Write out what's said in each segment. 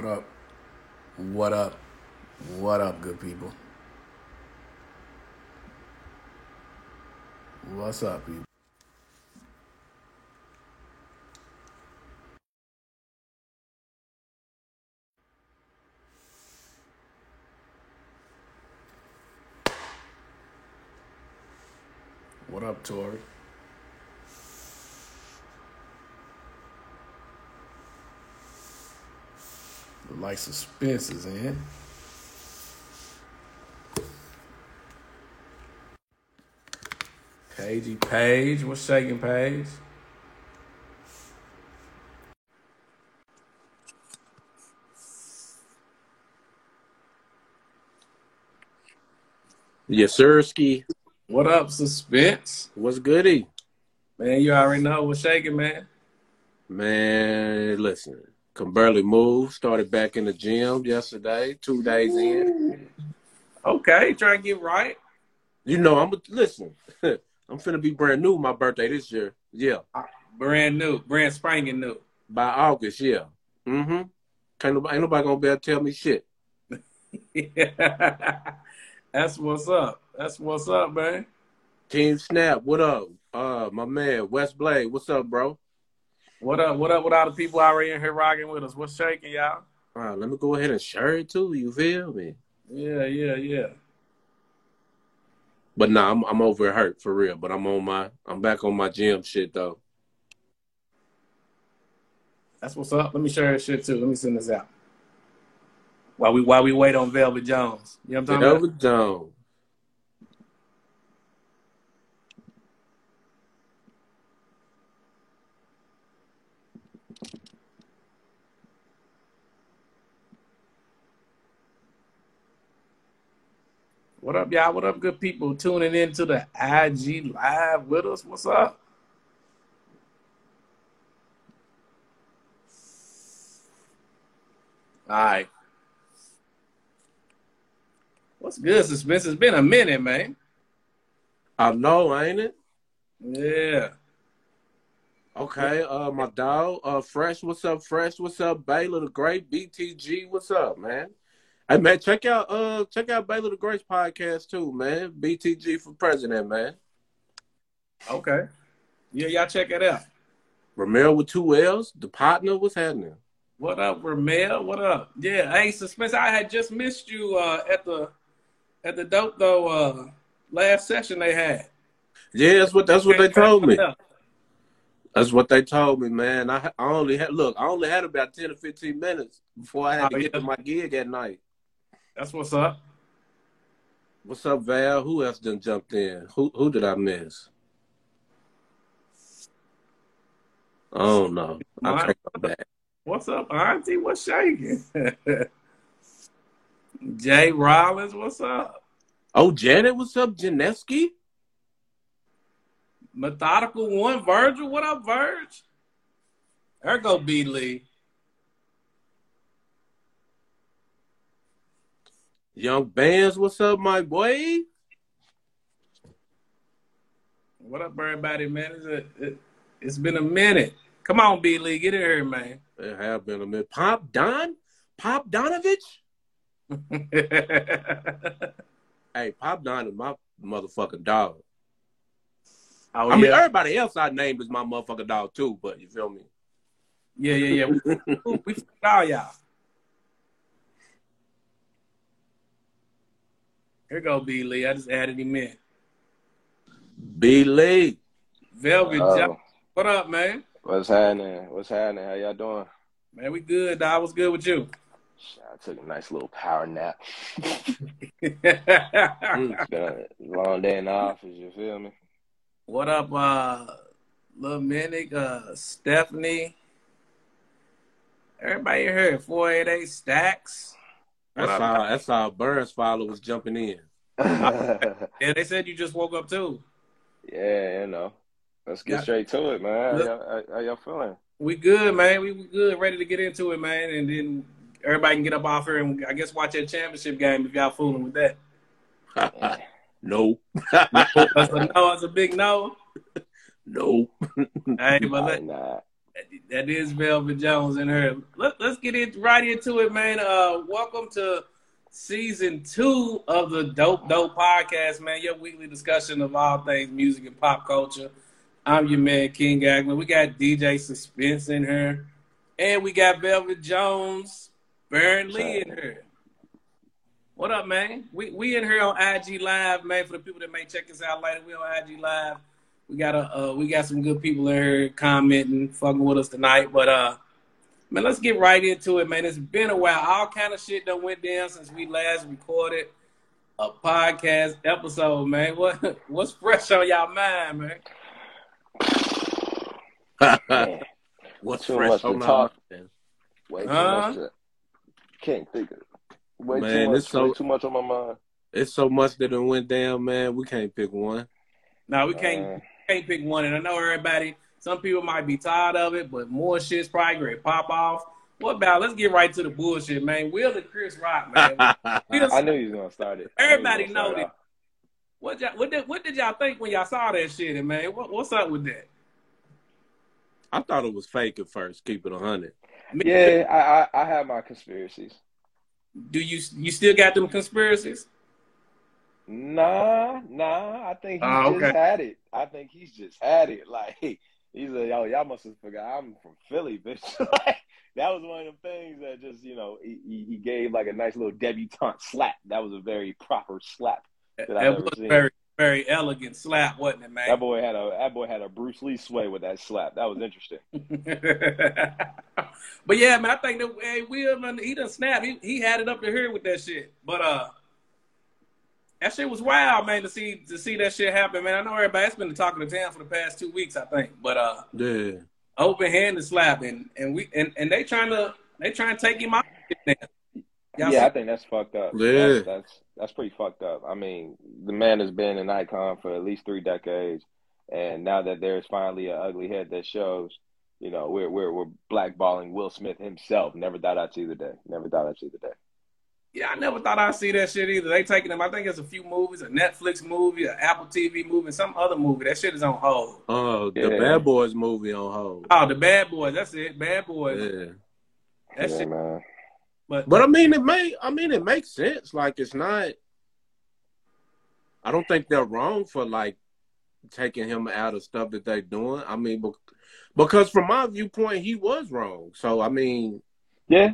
What up? What up? What up, good people? What's up, people? What up, Tori? Look like suspense is in. Pagey Page, what's shaking, Page? Yes, sir, Ski. What up, suspense? What's goody? Man, you already know what's shaking, man. Man, listen, can barely move. Started back in the gym yesterday, two days in. Okay, trying to get right. You know, I'm listen. I'm finna be brand new my birthday this year. Yeah, Brand new, brand spanking new. by August. Yeah. Mm-hmm. Can't nobody, ain't nobody gonna be able to tell me shit. That's what's up. That's what's up, man. Team Snap, what up? Uh, my man West Blade, what's up, bro? What up? What up with all the people already in here rocking with us? What's shaking, y'all? All right, let me go ahead and share it too. You feel me? Yeah, yeah, yeah. But nah, I'm I'm over hurt for real. But I'm on my I'm back on my gym shit though. That's what's up. Let me share this shit too. Let me send this out. While we while we wait on Velvet Jones. You know what I'm talking over Jones. What up, y'all? What up, good people tuning in to the IG live with us? What's up? All right. What's good, suspense? It's been a minute, man. I know, ain't it? Yeah. Okay, uh, my dog, uh, Fresh, what's up, Fresh? What's up, Baylor the Great? BTG, what's up, man? Hey, man, check out, uh, check out Baylor the Great's podcast too, man. BTG for president, man. Okay. Yeah, y'all check it out. Romero with two L's, the partner, what's happening? What up, Ramel? What up? Yeah, hey, suspense. I had just missed you uh, at the at the dope though uh, last session they had. Yeah, that's what that's what they told me. That's what they told me, man. I, I only had look, I only had about ten or fifteen minutes before I had to Oh, get yeah. to my gig at night. That's what's up. What's up, Val? Who else done jumped in? Who who did I miss? Oh don't. I can't come back. What's up, Auntie? What's shaking? Jay Rollins, what's up? Oh, Janet, what's up, Janeski? Methodical One, Virgil, what up, Virg? There go B Lee. Young Bands, what's up, my boy? What up, everybody, man? It's, a, it, it's been a minute. Come on, B Lee, get in here, man. It have been a minute. Pop Don? Pop Donovich? Hey, Pop Don is my motherfucking dog. oh, I mean, everybody else I named is my motherfucking dog too, but you feel me? yeah, yeah, yeah. We, we fucked all y'all. Here go B Lee. I just added him in. B Lee. Velvet Oh, Jones. What up, man? what's happening? What's happening? How y'all doing? Man, we good, dog. What's good with you? I took a nice little power nap. It's been a long day in the office. You feel me? what up, uh, Lil Minnick, uh, Stephanie? Everybody here, 488 Stacks. What That's up? how that's how Burns followers jumping in. and Yeah, they said you just woke up too. Yeah, you know. Let's get Yeah. straight to it, man. How y'all, how, how y'all feeling? We good, man. We, we good, ready to get into it, man. And then everybody can get up off here and I guess watch that championship game if y'all fooling with that. nope. That's a no. That's a big no. nope. Hey, but Probably let, not. That is Velvet Jones in her. Let, us get it right into it, man. Uh, welcome to season two of the Dope Dope podcast, man. Your weekly discussion of all things music and pop culture. I'm your man, King Agman. We got DJ Suspense in here, and we got Velvet Jones, Baron Lee in here. What up, man? We we in here on IG Live, man. For the people that may check us out later, we on IG Live. We got a uh, we got some good people in here commenting, fucking with us tonight. But uh, man, let's get right into it, man. It's been a while. All kind of shit that went down since we last recorded a podcast episode, man. What what's fresh on y'all mind, man? what's too fresh much on to my talk. mind? Way too Huh? much. To, can't think of. Way Man, too much. it's so- way too much on my mind. It's so much that it went down, man. We can't pick one. No, we can't Uh, can't pick one. And I know everybody. Some people might be tired of it, but more shit's probably gonna pop off. What about? Let's get right to the bullshit, man. Will and Chris Rock, man. I knew he was gonna start it. I knew he was Everybody know off. what y'all, what did, what did y'all think when y'all saw that shit, and man? What, what's up with that? I thought it was fake at first. Keep it a hundred. Yeah, I, I I have my conspiracies. Do you you still got them conspiracies? Nah, nah. I think he's Oh, just okay. had it. I think he's just had it. Like he's like, yo, y'all must have forgot I'm from Philly, bitch. like that was one of the things that just, you know, he, he- he gave like a nice little debutante slap. That was a very proper slap. That, That I've was seen. very very elegant slap, wasn't it, man? That boy had a that boy had a Bruce Lee sway with that slap. That was interesting. but yeah, man, I think that hey, Will, he done snap. He he had it up to here with that shit. But uh, that shit was wild, man, to see to see that shit happen, man. I know everybody's been talking to town for the past two weeks, I think. But uh, Yeah. open handed slap, and and we and, and they trying to they trying to take him out. Now. Y'all yeah, I think that's fucked up. Yeah. That's, that's that's pretty fucked up. I mean, the man has been an icon for at least three decades, and now that there's finally an ugly head that shows, you know, we're we're we're blackballing Will Smith himself. Never thought I'd see the day. Never thought I'd see the day. Yeah, I never thought I'd see that shit either. They taking them. I think it's a few movies, a Netflix movie, an Apple TV movie, and some other movie. That shit is on hold. Oh, the Yeah. Bad Boys movie on hold. Oh, the Bad Boys. That's it. Bad Boys. Yeah. That yeah, shit. man. But, But I mean, it may. I mean, it makes sense. Like it's not. I don't think they're wrong for like taking him out of stuff that they're doing. I mean, because from my viewpoint, he was wrong. So I mean, Yeah.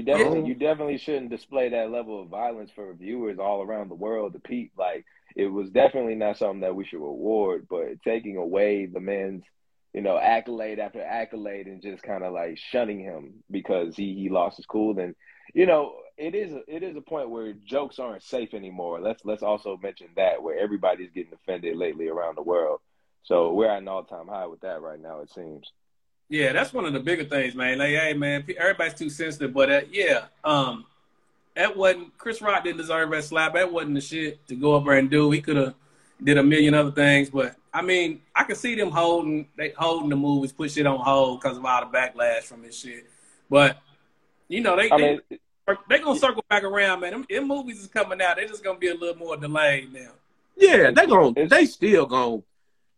You definitely Yeah. you definitely shouldn't display that level of violence for viewers all around the world to peep. Like it was definitely not something that we should reward, but taking away the man's, you know, accolade after accolade and just kind of like shunning him because he he lost his cool, then you know, it is a, it is a point where jokes aren't safe anymore. Let's let's also mention that where everybody's getting offended lately around the world. So we're at an all time high with that right now, it seems. Yeah, that's one of the bigger things, man. Like, hey, man, everybody's too sensitive. But uh, yeah, um, that wasn't Chris Rock didn't deserve that slap. That wasn't the shit to go up there and do. He could have did a million other things. But I mean, I can see them holding they holding the movies, put shit on hold because of all the backlash from this shit. But you know, they I they mean, they gonna circle back around, man. Them, them movies is coming out. They're just gonna be a little more delayed now. yeah, they gonna they still gonna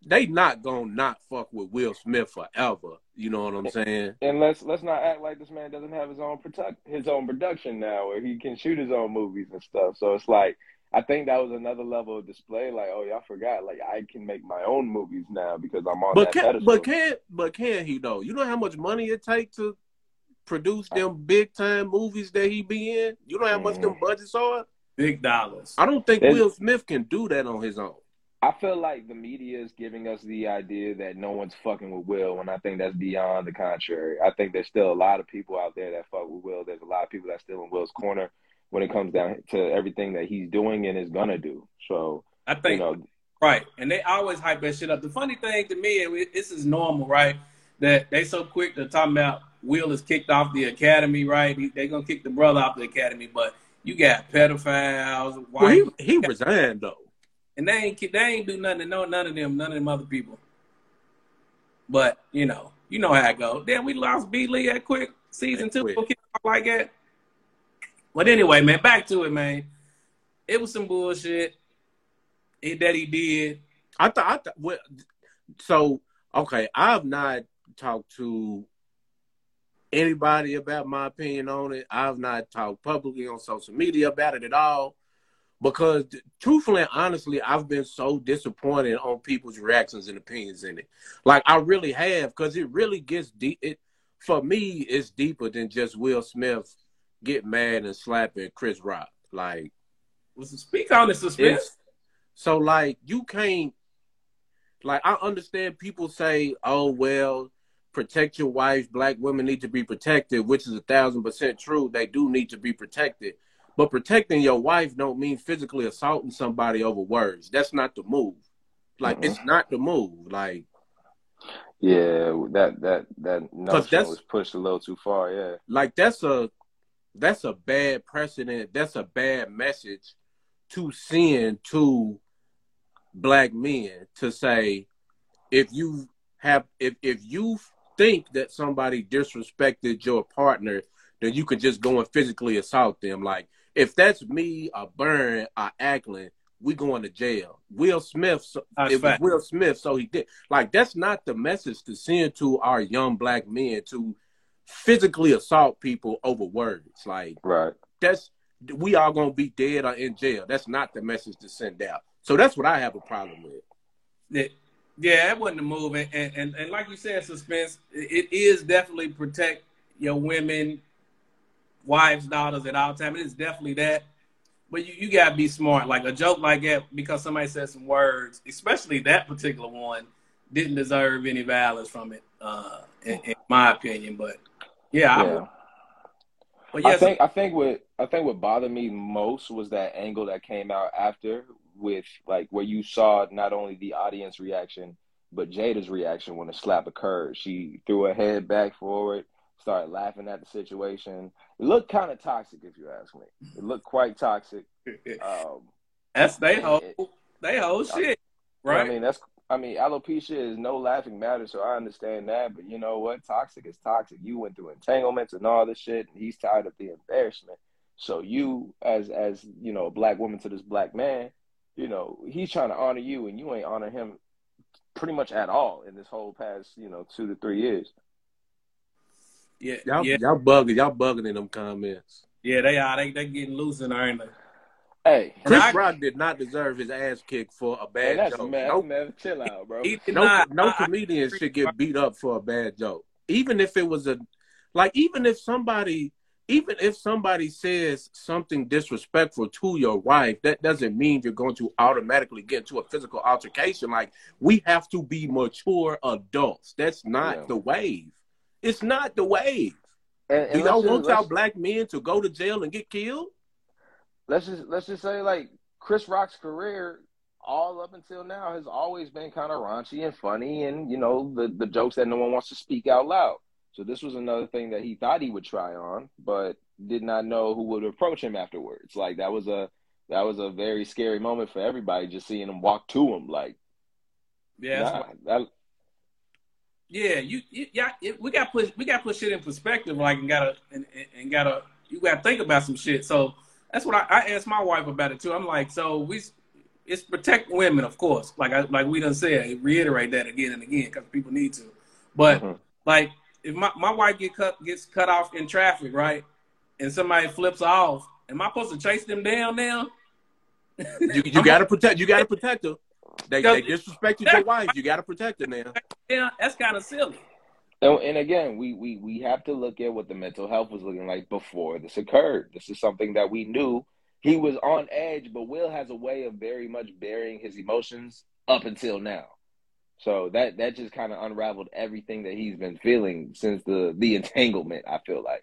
they not gonna not fuck with Will Smith forever. You know what I'm saying? And let's let's not act like this man doesn't have his own protect his own production now, where he can shoot his own movies and stuff. So it's like I think that was another level of display. Like, oh y'all forgot, like I can make my own movies now because I'm on But that can pedestal. but can but can he though? You know how much money it take to produce them big time movies that he be in? You know how much them mm-hmm. budgets are? Big dollars. I don't think There's- Will Smith can do that on his own. I feel like the media is giving us the idea that no one's fucking with Will, and I think that's beyond the contrary. I think there's still a lot of people out there that fuck with Will. There's a lot of people that's still in Will's corner when it comes down to everything that he's doing and is gonna do. So I you think know, Right, and they always hype that shit up. The funny thing to me, and this is normal, right? That they so quick to talk about Will is kicked off the academy, right? He- They gonna kick the brother off the academy, but you got pedophiles, Well, he, he resigned though. And they ain't they ain't do nothing. to No, none of them, none of them other people. But you know, you know how it go. Then we lost B Lee at quick season two, quick. gonna kick off like that. But anyway, man, back to it, man. It was some bullshit it, that he did. I thought I thought well, so Okay, I've not talked to anybody about my opinion on it. I've not talked publicly on social media about it at all. Because truthfully and honestly, I've been so disappointed on people's reactions and opinions in it. Like I really have, because it really gets deep. It for me, it's deeper than just Will Smith get mad and slapping Chris Rock. Like, well, speak on it, suspense. So like you can't like I understand people say, oh well, protect your wife. Black women need to be protected, which is a thousand percent true. They do need to be protected. But protecting your wife don't mean physically assaulting somebody over words. That's not the move. Like mm-hmm. it's not the move. Like Yeah, that that that notion was pushed a little too far, yeah. Like that's a that's a bad precedent. That's a bad message to send to black men to say if you have if if you think that somebody disrespected your partner, then you could just go and physically assault them. Like if that's me, a Burn, a Ackland, we going to jail. Will Smith, so, it was Will Smith, so he did. Like that's not the message to send to our young black men to physically assault people over words. Like right. That's we are gonna be dead or in jail. That's not the message to send out. So that's what I have a problem with. Yeah, yeah, it wasn't a move, and, and and like you said, suspense. It is definitely protect your women, wives, daughters at all time. It is definitely that. But you, you gotta be smart. Like a joke like that, because somebody said some words, especially that particular one, didn't deserve any violence from it, uh, in, in my opinion. But yeah, yeah. But yes, I think I think what I think what bothered me most was that angle that came out after with like where you saw not only the audience reaction but Jada's reaction when the slap occurred. She threw her head back forward, started laughing at the situation. It looked kind of toxic, if you ask me. It looked quite toxic. Um, that's they whole they whole shit, right? I mean, that's I mean, alopecia is no laughing matter, so I understand that. But you know what? Toxic is toxic. You went through entanglements and all this shit, and he's tired of the embarrassment. So you, as as you know, a black woman to this black man, you know, he's trying to honor you, and you ain't honor him pretty much at all in this whole past, you know, two to three years. Yeah, y'all, yeah. y'all bugging, y'all bugging in them comments. Yeah, they are. They they getting loose in there, ain't they? Hey, Chris I, Rock did not deserve his ass kicked for a bad hey, joke. Man, nope. man, chill out, bro. He no, not, no I, comedian I, should get beat up for a bad joke, even if it was a like, even if somebody, even if somebody says something disrespectful to your wife, that doesn't mean you're going to automatically get into a physical altercation. Like, we have to be mature adults. That's not yeah. the wave. It's not the way. And, and Do y'all want y'all black men to go to jail and get killed? let's just let's just say like Chris Rock's career all up until now has always been kind of raunchy and funny and you know the the jokes that no one wants to speak out loud. So this was another thing that he thought he would try on, but did not know who would approach him afterwards. Like that was a that was a very scary moment for everybody just seeing him walk to him like yeah nah, that, yeah you, you yeah it, we got put we got put shit in perspective like and gotta and, and gotta you gotta think about some shit so that's what I, I asked my wife about it too. I'm like, so we it's protect women, of course. Like I like we done said, reiterate that again and again because people need to. But mm-hmm. like if my, my wife get cut gets cut off in traffic, right, and somebody flips off, am I supposed to chase them down now? you you gotta protect you gotta protect her. They, they disrespected your wife. You gotta protect her now. Yeah, that's kind of silly. And, and again, we, we we have to look at what the mental health was looking like before this occurred. This is something that we knew he was on edge, but Will has a way of very much burying his emotions up until now. So that that just kind of unraveled everything that he's been feeling since the the entanglement. I feel like,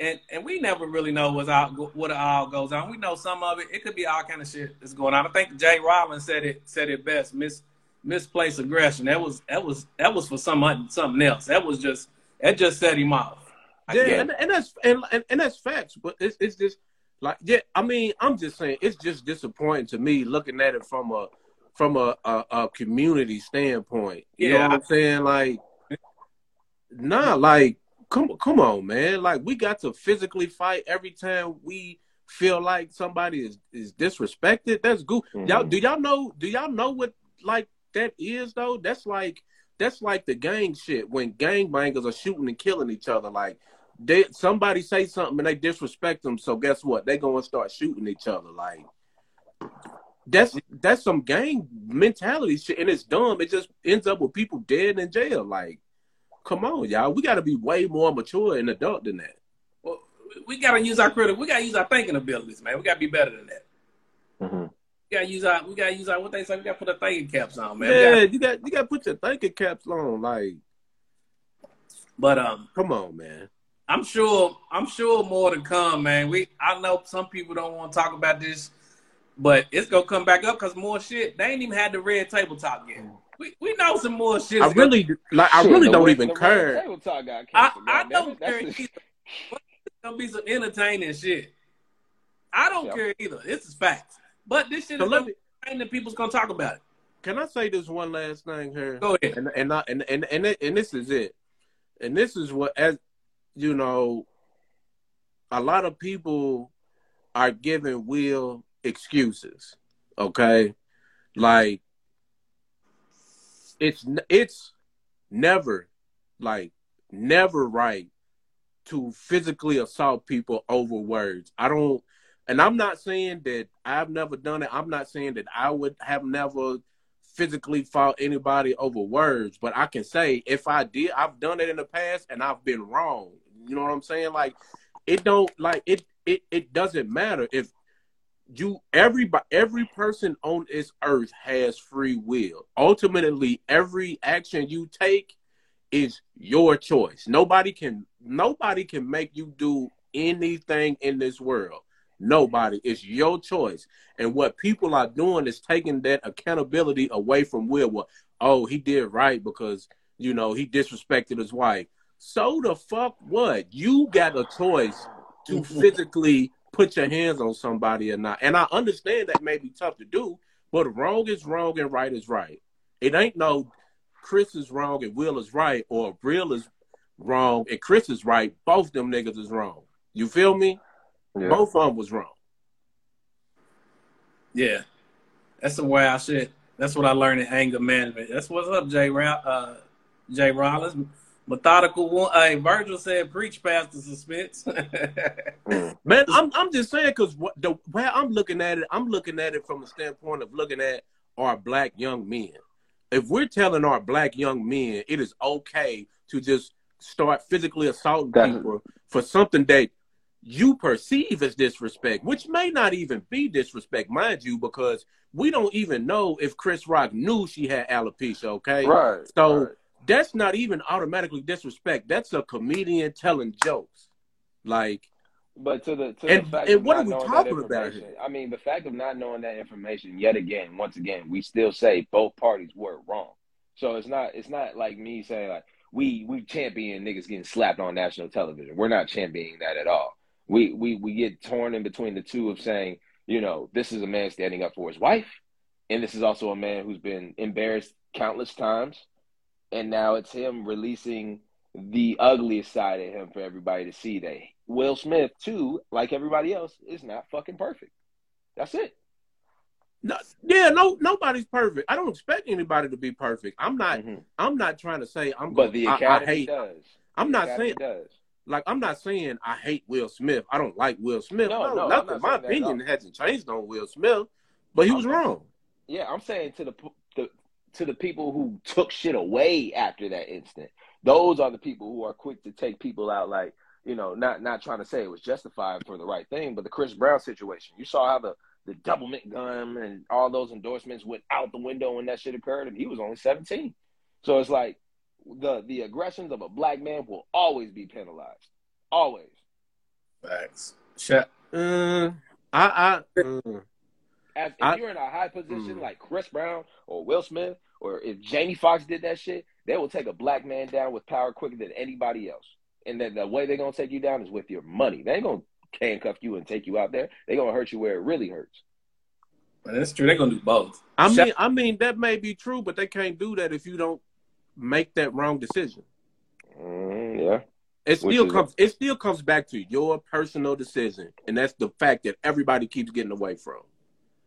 and and we never really know what's out what all goes on. We know some of it. It could be all kind of shit that's going on. I think Jay Rollins said it said it best. Miss misplaced aggression. That was that was that was for some something else. That was just that just set him off. Yeah, and, and, that's and, and, and that's facts. But it's it's just like yeah. I mean, I'm just saying it's just disappointing to me looking at it from a from a a, a community standpoint. You yeah, know what I'm saying? Like, nah, like come come on, man. Like we got to physically fight every time we feel like somebody is is disrespected. That's good. Mm-hmm. Y'all do y'all know do y'all know what like that is though? That's like that's like the gang shit when gangbangers are shooting and killing each other. Like they somebody say something and they disrespect them, so guess what? They gonna start shooting each other. Like that's that's some gang mentality shit, and it's dumb. It just ends up with people dead in jail. Like, come on, y'all, we got to be way more mature and adult than that. Well, we got to use our critical. We got to use our thinking abilities, man. We got to be better than that. Mm-hmm. We got to use our. We got to use our. What they say. We got to put our thinking caps on, man. Yeah, gotta, you got you got to put your thinking caps on. Like, but um, come on, man. I'm sure. I'm sure more to come, man. We. I know some people don't want to talk about this but it's gonna come back up because more shit. They ain't even had the red table talk yet. We, we know some more shit. I really like. I really don't even care. I, I don't care either. Gonna be some entertaining shit. I don't yeah. care either. This is facts. But this shit so is gonna me, be people's gonna talk about it. Can I say this one last thing here? Go ahead. And and I, and and and, and this is it. And this is what as you know, a lot of people are giving Will excuses. Okay, like it's it's never like never right to physically assault people over words. I don't, and I'm not saying that I've never done it. I'm not saying that I would have never physically fought anybody over words, but I can say if I did, I've done it in the past and I've been wrong. You know what I'm saying? Like it don't like it it it doesn't matter if you everybody every person on this earth has free will. Ultimately, every action you take is your choice. Nobody can nobody can make you do anything in this world. Nobody. It's your choice. And what people are doing is taking that accountability away from Will. Well, oh, he did right because, you know, he disrespected his wife. So the fuck what? You got a choice to physically put your hands on somebody or not. And I understand that may be tough to do, but wrong is wrong and right is right. It ain't no Chris is wrong and Will is right, or Will is wrong and Chris is right. Both them niggas is wrong. You feel me? Yeah. Both of them was wrong. Yeah, that's the way I shit. That's what I learned in anger management. That's what's up, Jay. Uh, Jay Rollins. Methodical one. Hey, Virgil said, "Preach, Pastor Suspense." Mm. Man, I'm I'm just saying because the way I'm looking at it, I'm looking at it from the standpoint of looking at our black young men. If we're telling our black young men it is okay to just start physically assaulting That's... people for something that you perceive as disrespect, which may not even be disrespect, mind you, because we don't even know if Chris Rock knew she had alopecia. Okay, right. So. Right that's not even automatically disrespect. That's a comedian telling jokes. Like but to the to and, the fact and of what are we talking about I mean, the fact of not knowing that information, yet again, once again, we still say both parties were wrong. So it's not it's not like me saying like we we champion niggas getting slapped on national television. We're not championing that at all. We we we get torn in between the two of saying, you know, this is a man standing up for his wife, and this is also a man who's been embarrassed countless times and now it's him releasing the ugliest side of him for everybody to see that Will Smith too, like everybody else, is not fucking perfect. That's it. No, yeah, no, nobody's perfect. I don't expect anybody to be perfect. I'm not. Mm-hmm. I'm not trying to say I'm. But the academy I, I hate, does. I'm the not saying does. Like I'm not saying I hate Will Smith. I don't like Will Smith. No, no, no nothing. My opinion hasn't changed on Will Smith, but he was wrong. Yeah, I'm saying to the to the people who took shit away after that incident. Those are the people who are quick to take people out like, you know, not not trying to say it was justified for the right thing, but the Chris Brown situation. You saw how the the doublemint gun and all those endorsements went out the window when that shit occurred, and he was only 17. So it's like the the aggressions of a black man will always be penalized. Always. Facts. Shut. Uh, I I uh, as if I, you're in a high position mm. like Chris Brown or Will Smith, or if Jamie Foxx did that shit, they will take a black man down with power quicker than anybody else. And then the way they're gonna take you down is with your money. They ain't gonna handcuff you and take you out there. They're gonna hurt you where it really hurts. that's true. They're gonna do both. I mean, I mean that may be true, but they can't do that if you don't make that wrong decision. Mm, yeah. It still comes. It still comes back to your personal decision, and that's the fact that everybody keeps getting away from.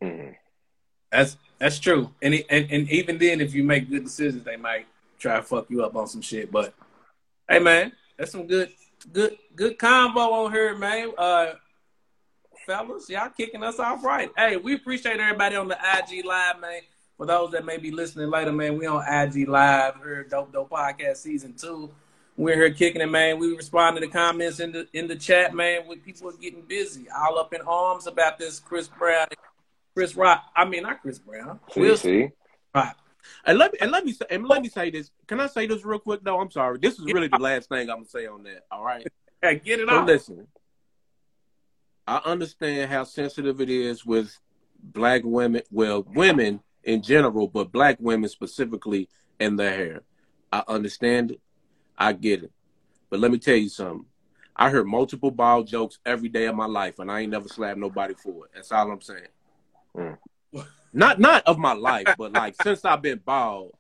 Mm-hmm. That's that's true, and, and and even then, if you make good decisions, they might try to fuck you up on some shit. But hey, man, that's some good, good, good combo on here, man. Uh, fellas, y'all kicking us off right. Hey, we appreciate everybody on the IG live, man. For those that may be listening later, man, we on IG live here, Dope Dope Podcast Season Two. We're here kicking it, man. We respond to the comments in the in the chat, man. With people are getting busy, all up in arms about this Chris Brown, Chris Rock. I mean, not Chris Brown. See, see. Rock. And let me and let me say and let me say this. Can I say this real quick? though? I'm sorry. This is really the last thing I'm gonna say on that. All right. Hey, get it So off. listen, I understand how sensitive it is with black women, well, women in general, but black women specifically in their hair. I understand it. I get it. But let me tell you something. I heard multiple ball jokes every day of my life, and I ain't never slapped nobody for it. That's all I'm saying. Mm. Not not of my life, but like since I've been bald,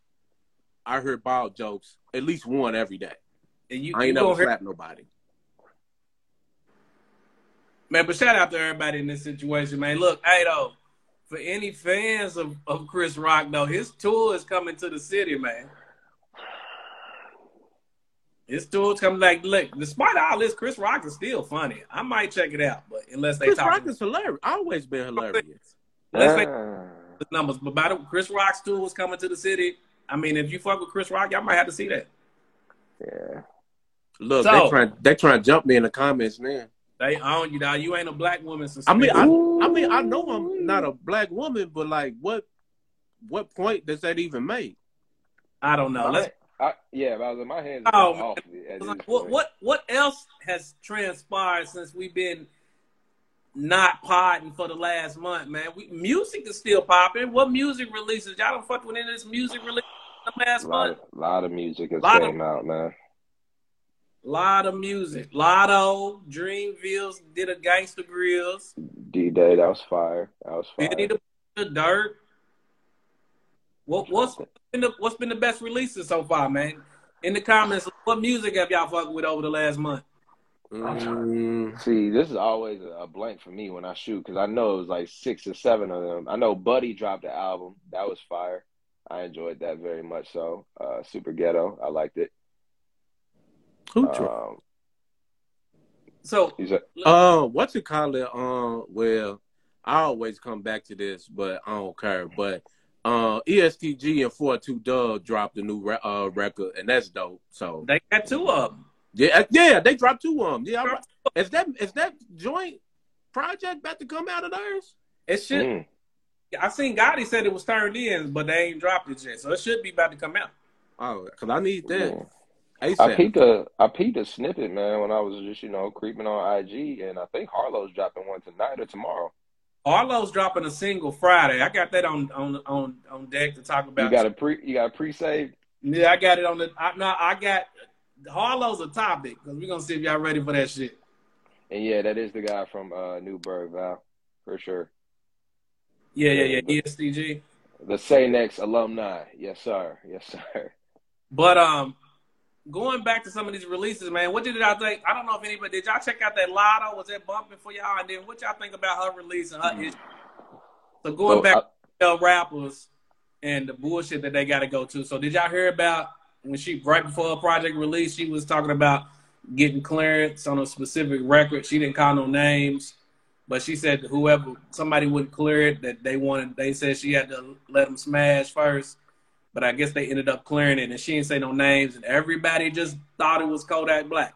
I heard bald jokes at least one every day. And you, I you ain't never gonna hear, nobody. man. But shout out to everybody in this situation, man. Look, hey though, for any fans of, of Chris Rock, though, his tour is coming to the city, man. His tour's coming like look. Despite all this, Chris Rock is still funny. I might check it out, but unless they Chris talk Rock is hilarious. Always been hilarious. Let's make Ah. the numbers. But by the Chris Rock's tour is coming to the city. I mean, if you fuck with Chris Rock, y'all might have to see that. yeah. Look, So- they trying they trying to jump me in the comments man. They own you, dog. You ain't a black woman. I mean, I, I mean, I know I'm not a black woman, but like, what, what point does that even make? I don't know. My- Let's I, yeah, but I was in my hands. Oh, off at what what what else has transpired since we've been not podding for the last month, man? We, music is still popping. What music releases? Y'all don't fuck with any of this music release the last A lot month? of, lot of music has of- came out, man. lot of music. Latto, Dreamville's did a Gangsta Grillz. D Day, that was fire. That was fire. Benny the Dirt. What what's been the what's been the best releases so far, man? In the comments, what music have y'all fucked with over the last month? Mm, See, this is always a a blank for me when I shoot because I know it was like six or seven of them. I know Buddy dropped the album. That was fire. I enjoyed that very much. So, uh, Super Ghetto, I liked it. who? dro- Um, So he's a, Uh, what's it called? It? Uh, well, I always come back to this, but I don't care. But uh, ESTG and 42 Dugg dropped a new re- uh, record, and that's dope. So they got two of them. Yeah, uh, yeah, they dropped two of them. Yeah, I'm- is that is that joint project about to come out of theirs? It should. mm, I seen Gotti said it was turned in, but they ain't dropped it yet, so it should be about to come out. Oh, because I need that. yeah. ASAP. I peeped a I peeped a snippet, man, when I was just you know creeping on IG, and I think Harlow's dropping one tonight or tomorrow. Harlow's dropping a single Friday. I got that on on on on deck to talk about. You got a pre you got a pre saved. Yeah, I got it on the. I, no, I got Harlow's a topic because we're gonna see if y'all ready for that shit. And yeah, that is the guy from uh, Newburgh, Val, for sure. Yeah, yeah, yeah. ESTG. The Say Next alumni. Yes, sir. Yes, sir. But um, going back to some of these releases, man, what did y'all think? I don't know if anybody did y'all check out that Latto? Was that bumping for y'all? And then what y'all think about her release and her issue? So going So, back I- to rappers and the bullshit that they got to go to. So did y'all hear about when she right before her project release, she was talking about getting clearance on a specific record. She didn't call no names, but she said whoever somebody wouldn't clear it, that they wanted. They said she had to let them smash first, but I guess they ended up clearing it, and she didn't say no names, and everybody just thought it was Kodak Black.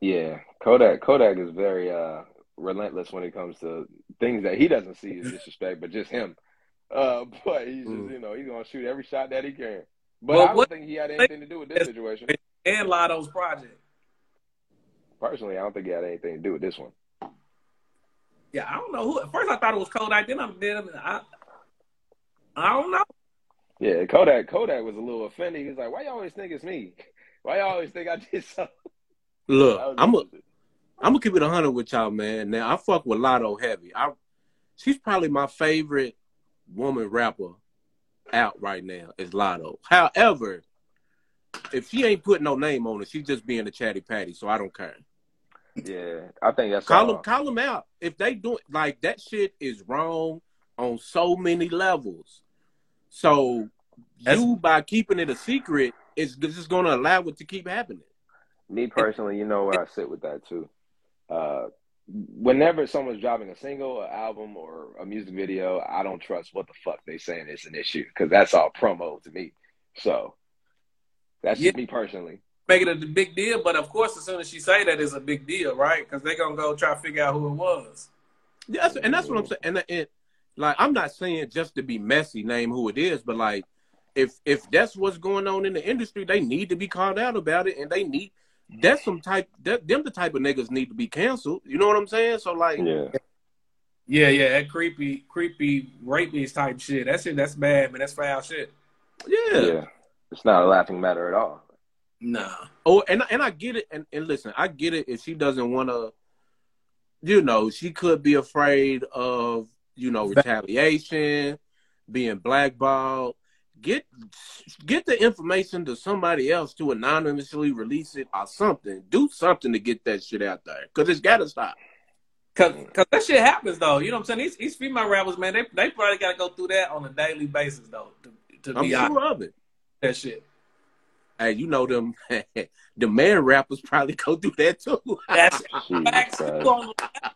Yeah, Kodak. Kodak is very uh, relentless when it comes to things that he doesn't see as disrespect, but just him. Uh, but he's just, Mm. you know, he's gonna shoot every shot that he can. But Well, I don't think he had anything to do with this situation. And Latto's project. Personally, I don't think he had anything to do with this one. Yeah, I don't know who. At first, I thought it was Kodak. Then I'm then I, I don't know. Yeah, Kodak. Kodak was a little offended. He's like, "Why y'all always think it's me? Why y'all always think I did something?" Look, I was I'm a, interested. I'm gonna keep it hundred with y'all, man. Now I fuck with Latto heavy. I, she's probably my favorite woman rapper out right now is Latto. However, if she ain't putting no name on it, she's just being a chatty patty. So I don't care. Yeah, I think that's Call all. them, call them out. If they do it like that, shit is wrong on so many levels. So That's- you by keeping it a secret, it's just going to allow it to keep happening. Me personally, you know where I sit with that too. Uh, whenever someone's dropping a single, an album, or a music video, I don't trust what the fuck they saying is an issue because that's all promo to me. So that's just me personally. Make it a big deal, but of course, as soon as she say that, it's a big deal, right? Because they're gonna go try to figure out who it was. Yeah, that's, and that's what I'm saying. And, and like, I'm not saying just to be messy, name who it is, but like, if if that's what's going on in the industry, they need to be called out about it, and they need that's some type that them the type of niggas need to be canceled. You know what I'm saying? So like, Yeah. Yeah, yeah, that creepy, creepy rapist type shit. That shit, that's bad, man. That's foul shit. yeah. Yeah. It's not a laughing matter at all. Nah. Oh, and and I get it. And, and listen, I get it. If she doesn't want to, you know, she could be afraid of you know retaliation, being blackballed. Get get the information to somebody else to anonymously release it or something. Do something to get that shit out there because it's got to stop. Cause, cause that shit happens though. You know what I'm saying? These, these female rappers, man, they they probably gotta go through that on a daily basis though. To, to I'm be honest, of it. that shit. Hey, you know them the man rappers probably go through that too. That's facts on the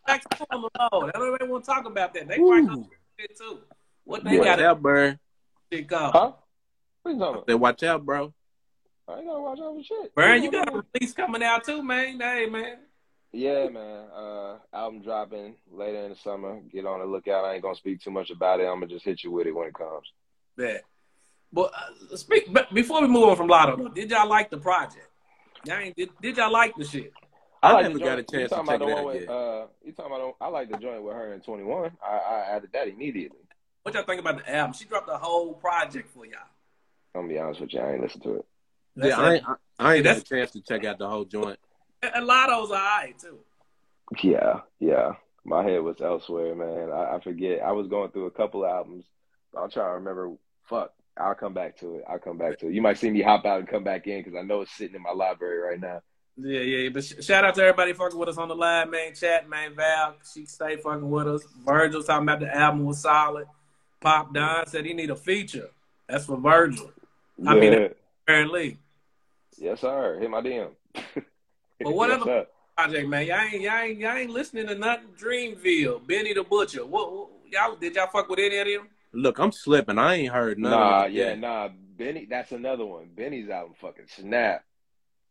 facts on the low. They want to talk about that. They probably go through that too. What they got bro. Shit called? Huh? What you talking about? They watch out, bro. I ain't gotta watch out for shit. Burn, you got a release coming out too, man. Hey, man. Yeah, man. Uh, album dropping later in the summer. Get on the lookout. I ain't gonna speak too much about it. I'm gonna just hit you with it when it comes. Yeah. But uh, speak. But before we move on from Latto, though, did y'all like the project? Y'all ain't, did, did y'all like the shit? I like never the got a chance you talking to about check the it one out with, yet. Uh, you talking about? I like the joint with her in 21. I, I added that immediately. What y'all think about the album? She dropped a whole project for y'all. I'm gonna be honest with you. I ain't listen to it. That's yeah, I ain't, I, I ain't got a chance to check out the whole joint. a Latto's are alright too. Yeah, yeah. My head was elsewhere, man. I, I forget. I was going through a couple albums. I'll try to remember. Fuck. I'll come back to it. I'll come back to it. You might see me hop out and come back in because I know it's sitting in my library right now. Yeah, yeah. But sh- shout out to everybody fucking with us on the live, man. Chat, man. Val, she stay fucking with us. Virgil talking about the album was solid. Pop Don said he need a feature. That's for Virgil, I mean, Yeah. apparently. yes, sir. Hit my DM. But what Yes, other- Project, man. Y'all ain't, y'all ain't, y'all ain't listening to nothing. Dreamville, Benny the Butcher. What, what y'all did y'all fuck with any of them? Look, I'm slipping. I ain't heard none Nah, of it. yeah, yet. nah. Benny, that's another one. Benny's album fucking snap.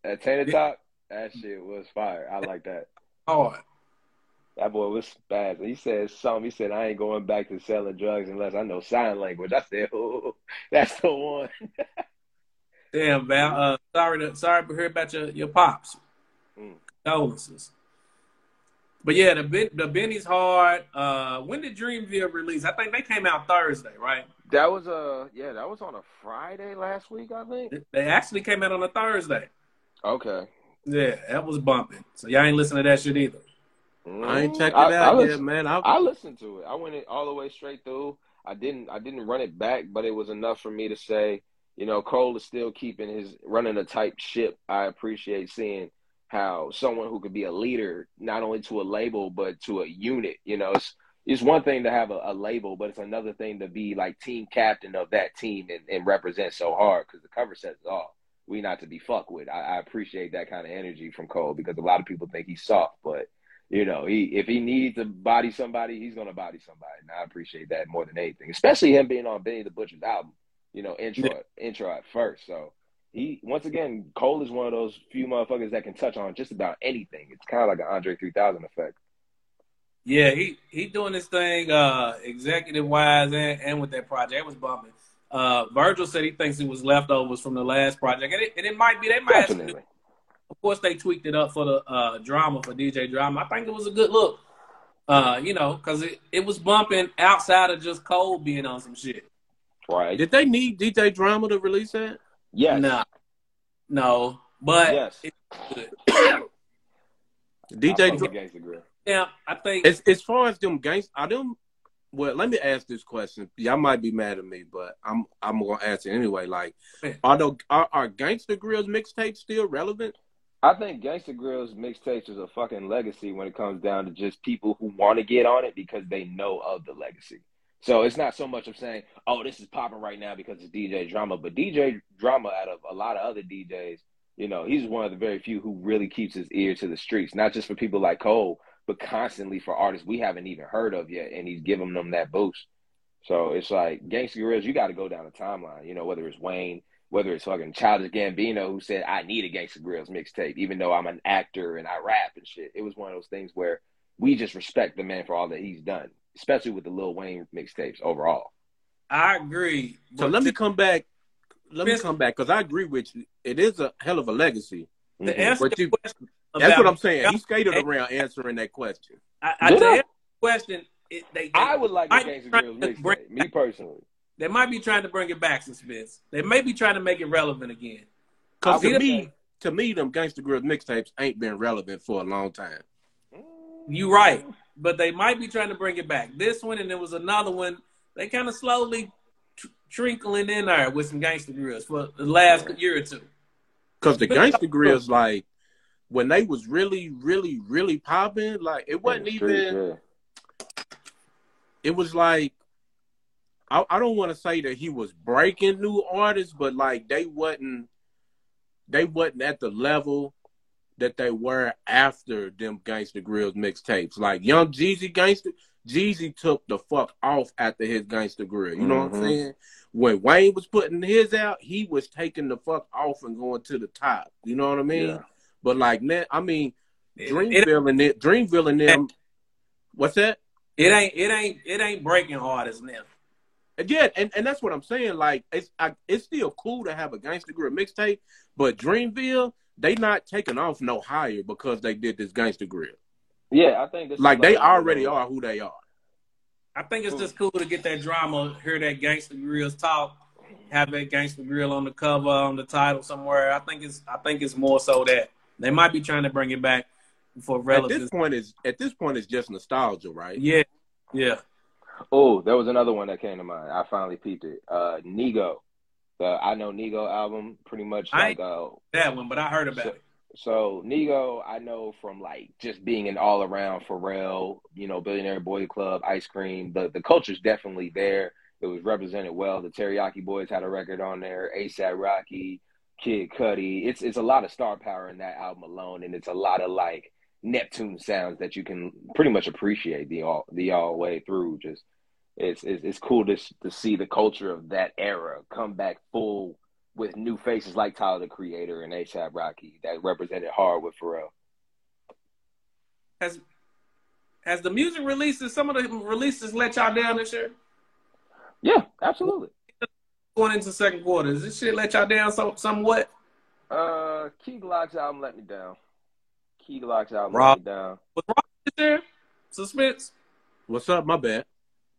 That Tana Talk, that shit was fire. I like that. Hard. That boy was spaz. He said something. He said, I ain't going back to selling drugs unless I know sign language. I said, oh, that's the one. Damn, Val. Uh, sorry to sorry to hear about your your pops. Mm. Condolences. But yeah, the Ben- the Benny's hard. Uh, when did Dreamville release? I think they came out Thursday, right? That was a, yeah, that was on a Friday last week, I think. They actually came out on a Thursday. Okay. Yeah, that was bumping. So y'all ain't listen to that shit either. I ain't checked it Mm, I- out I yet, listen- man. I, I listened to it. I went it all the way straight through. I didn't I didn't run it back, but it was enough for me to say, you know, Cole is still keeping his running a tight ship. I appreciate seeing how someone who could be a leader not only to a label but to a unit. You know, it's it's one thing to have a, a label, but it's another thing to be like team captain of that team and, and represent so hard because the cover says it all. We not to be fucked with. I, I appreciate that kind of energy from Cole because a lot of people think he's soft, but you know, he if he needs to body somebody, he's gonna body somebody. And I appreciate that more than anything. Especially him being on Benny the Butcher's album, you know, intro intro at first. So he once again, Cole is one of those few motherfuckers that can touch on just about anything. It's kind of like an Andre three thousand effect. Yeah, he he doing this thing uh executive wise and, and with that project. It was bumping. Uh Virgil said he thinks it was leftovers from the last project. And it, and it might be they might have Definitely. Of course they tweaked it up for the uh drama for DJ Drama. I think it was a good look. Uh, you know, because it, it was bumping outside of just Cole being on some shit. Right. did they need DJ Drama to release that? Yes. Nah. No. But Yes. it's good. I DJ fuck Dra- Grill. yeah, I think as as far as them gangs, are them? Well, let me ask this question. Y'all might be mad at me, but I'm I'm gonna ask it anyway. Like, are the are, are Gangsta Grillz mixtapes still relevant? I think Gangsta Grillz mixtapes is a fucking legacy when it comes down to just people who want to get on it because they know of the legacy. So it's not so much of saying, "Oh, this is popping right now because it's DJ Drama," but DJ Drama, out of a lot of other DJs, you know, he's one of the very few who really keeps his ear to the streets, not just for people like Cole, but constantly for artists we haven't even heard of yet, and he's giving them that boost. So it's like Gangsta Grillz, you got to go down the timeline, you know, whether it's Wayne, whether it's fucking Childish Gambino who said I need a Gangsta Grillz mixtape, even though I'm an actor and I rap and shit. It was one of those things where we just respect the man for all that he's done, especially with the Lil Wayne mixtapes overall. I agree. So let me come back. Let me come back because I agree with you. It is a hell of a legacy. To Mhm. answer But you- question That's what I'm saying. He skated around answering that question. I, I, to Yeah. answer the question, it, they, they, I would like a Gangsta be trying Grillz mixtape, me personally. They might be trying to bring it back, suspense. They may be trying to make it relevant again. Oh, because to me, the- to me, them Gangsta Grillz mixtapes ain't been relevant for a long time. You right, but they might be trying to bring it back. This one and there was another one. They kind of slowly tr- trickling in there with some Gangsta Grillz for the last year or two. Because the Gangsta Grillz, like when they was really, really, really popping, like it wasn't In the streets, even. It was like I, I don't want to say that he was breaking new artists, but like they wasn't they wasn't at the level that they were after them Gangsta Grillz mixtapes. Like Young Jeezy Gangsta Jeezy took the fuck off after his Gangsta Grill. You know what I'm Mhm. saying? When Wayne was putting his out, he was taking the fuck off and going to the top. You know what I mean? Yeah. But like now, I mean, Dreamville and it, Dreamville and them. What's that? it ain't it ain't it ain't breaking hard as them. Yeah, and, and that's what I'm saying. Like it's I, it's still cool to have a gangster Grill mixtape, but Dreamville they not taking off no higher because they did this gangster Grill. Yeah, I think this is Like they one of already are who they are. I think it's just cool to get that drama, hear that Gangsta Grillz talk, have that gangster Grill on the cover, on the title somewhere. I think it's I think it's more so that they might be trying to bring it back for At this point is at this point it's just nostalgia, right? Yeah, yeah. Oh, there was another one that came to mind. I finally peeped it. Uh, NIGO, the I Know NIGO album, pretty much I like uh, That one, but I heard about So- it. So NIGO, I know from like just being an all around Pharrell, you know, Billionaire Boy Club, Ice Cream. The the culture's definitely there. It was represented well. The Teriyaki Boys had a record on there. ASAP Rocky, Kid Cudi. It's it's a lot of star power in that album alone, and it's a lot of like Neptune sounds that you can pretty much appreciate the all the all way through. Just it's it's, it's cool to to see the culture of that era come back full with new faces like Tyler the Creator and ASAP Rocky that represented hard with Pharrell. Has has the music releases some of the releases let y'all down this year? Yeah, absolutely. Going into second quarter, does this shit let y'all down so, somewhat? Uh, Key Glock's album let me down. Key Glock's album Rob- let me down. Was Ross this year? Suspense. What's up? My bad.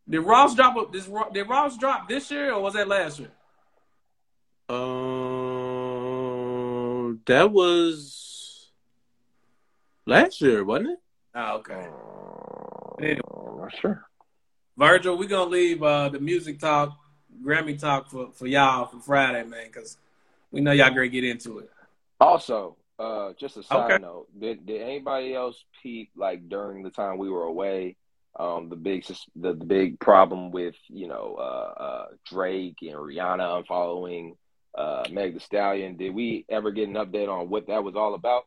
Did Ross drop? A, did, did Ross drop this year or was that last year? Um, that was last year, wasn't it? Oh, okay. Uh, I'm not sure. Virgil, we're gonna leave uh, the music talk, Grammy talk for, for y'all for Friday, man, because we know y'all gonna get into it. Also, uh, just a side Okay. note: did did anybody else peep like during the time we were away? Um, the big the, the big problem with you know uh, uh, Drake and Rihanna unfollowing uh, Meg Thee Stallion. Did we ever get an update on what that was all about?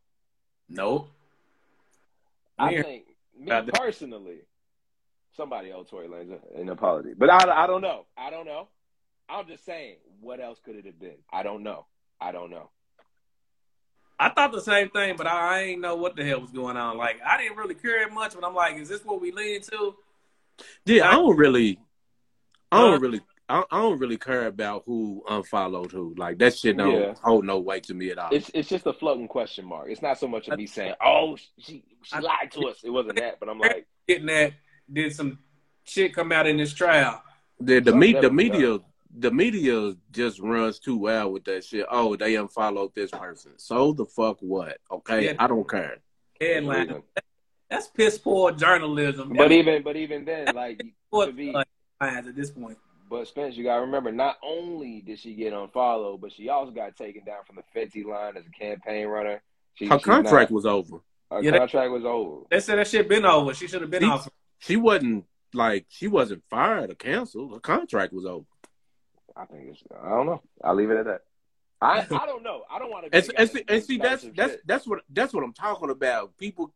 Nope. I Yeah. think me About that. personally, somebody owe Tory Lanez an apology, but I, I don't know. I don't know. I'm just saying, what else could it have been? I don't know. I don't know. I thought the same thing, but I, I ain't know what the hell was going on. Like I didn't really care much, but I'm like, is this what we lean to? Yeah, I don't really, I Uh, don't really, I, I don't really care about who unfollowed who. Like that shit don't Yeah. hold no weight to me at all. It's it's just a floating question mark. It's not so much of me saying, "Oh, she she lied to us." It wasn't that, but I'm like, Getting that did some shit come out in this trial. the the, Some me, the definitely media, the media just runs too well with that shit. Oh, they unfollowed this person. So the fuck what? Okay, Yeah. I don't care. Headline. reason. That's piss poor journalism. but even but even then, like Poor to be, headlines at this point. but Spence, you gotta remember, not only did she get unfollowed, but she also got taken down from the Fenty line as a campaign runner. She, Her contract not- was over. her Yeah, that- contract was over. They said that shit been over. She should have been She- off. She wasn't. like she wasn't fired or canceled. Her contract was over. I think it's. I don't know. I'll leave it at that. I I don't know. I don't want to. And, see, and see, that's that's that's what that's what I'm talking about. People,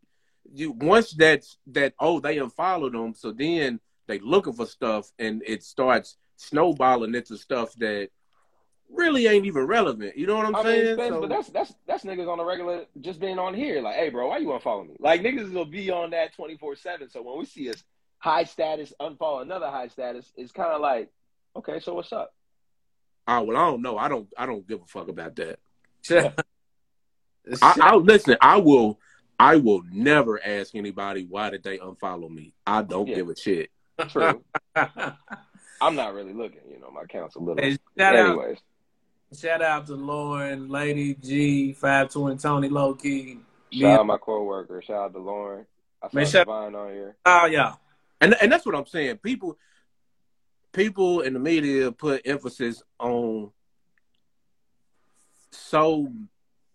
you once that's that oh they unfollowed them, so then they looking for stuff, and it starts snowballing into stuff that really ain't even relevant. You know what I'm I saying? Mean, so, but that's that's that's niggas on the regular just being on here. Like, hey, bro, why you unfollow me? Like niggas will be on that twenty four seven. So when we see us high status unfollow another high status, it's kind of like, okay, so what's up? Oh well, I don't know. I don't. I don't give a fuck about that. I, I'll listen. I will. I will never ask anybody why did they unfollow me. I don't Yeah. give a shit. True. I'm not really looking. You know, my account's a little. Hey, shout out, Anyways, shout out to Lauren, Lady G, Five Twin, Tony, Low Key. shout out my coworker. Shout out to Lauren. I saw Man, shout- Divine on here. Oh yeah, And and that's what I'm saying. People, people in the media put emphasis on so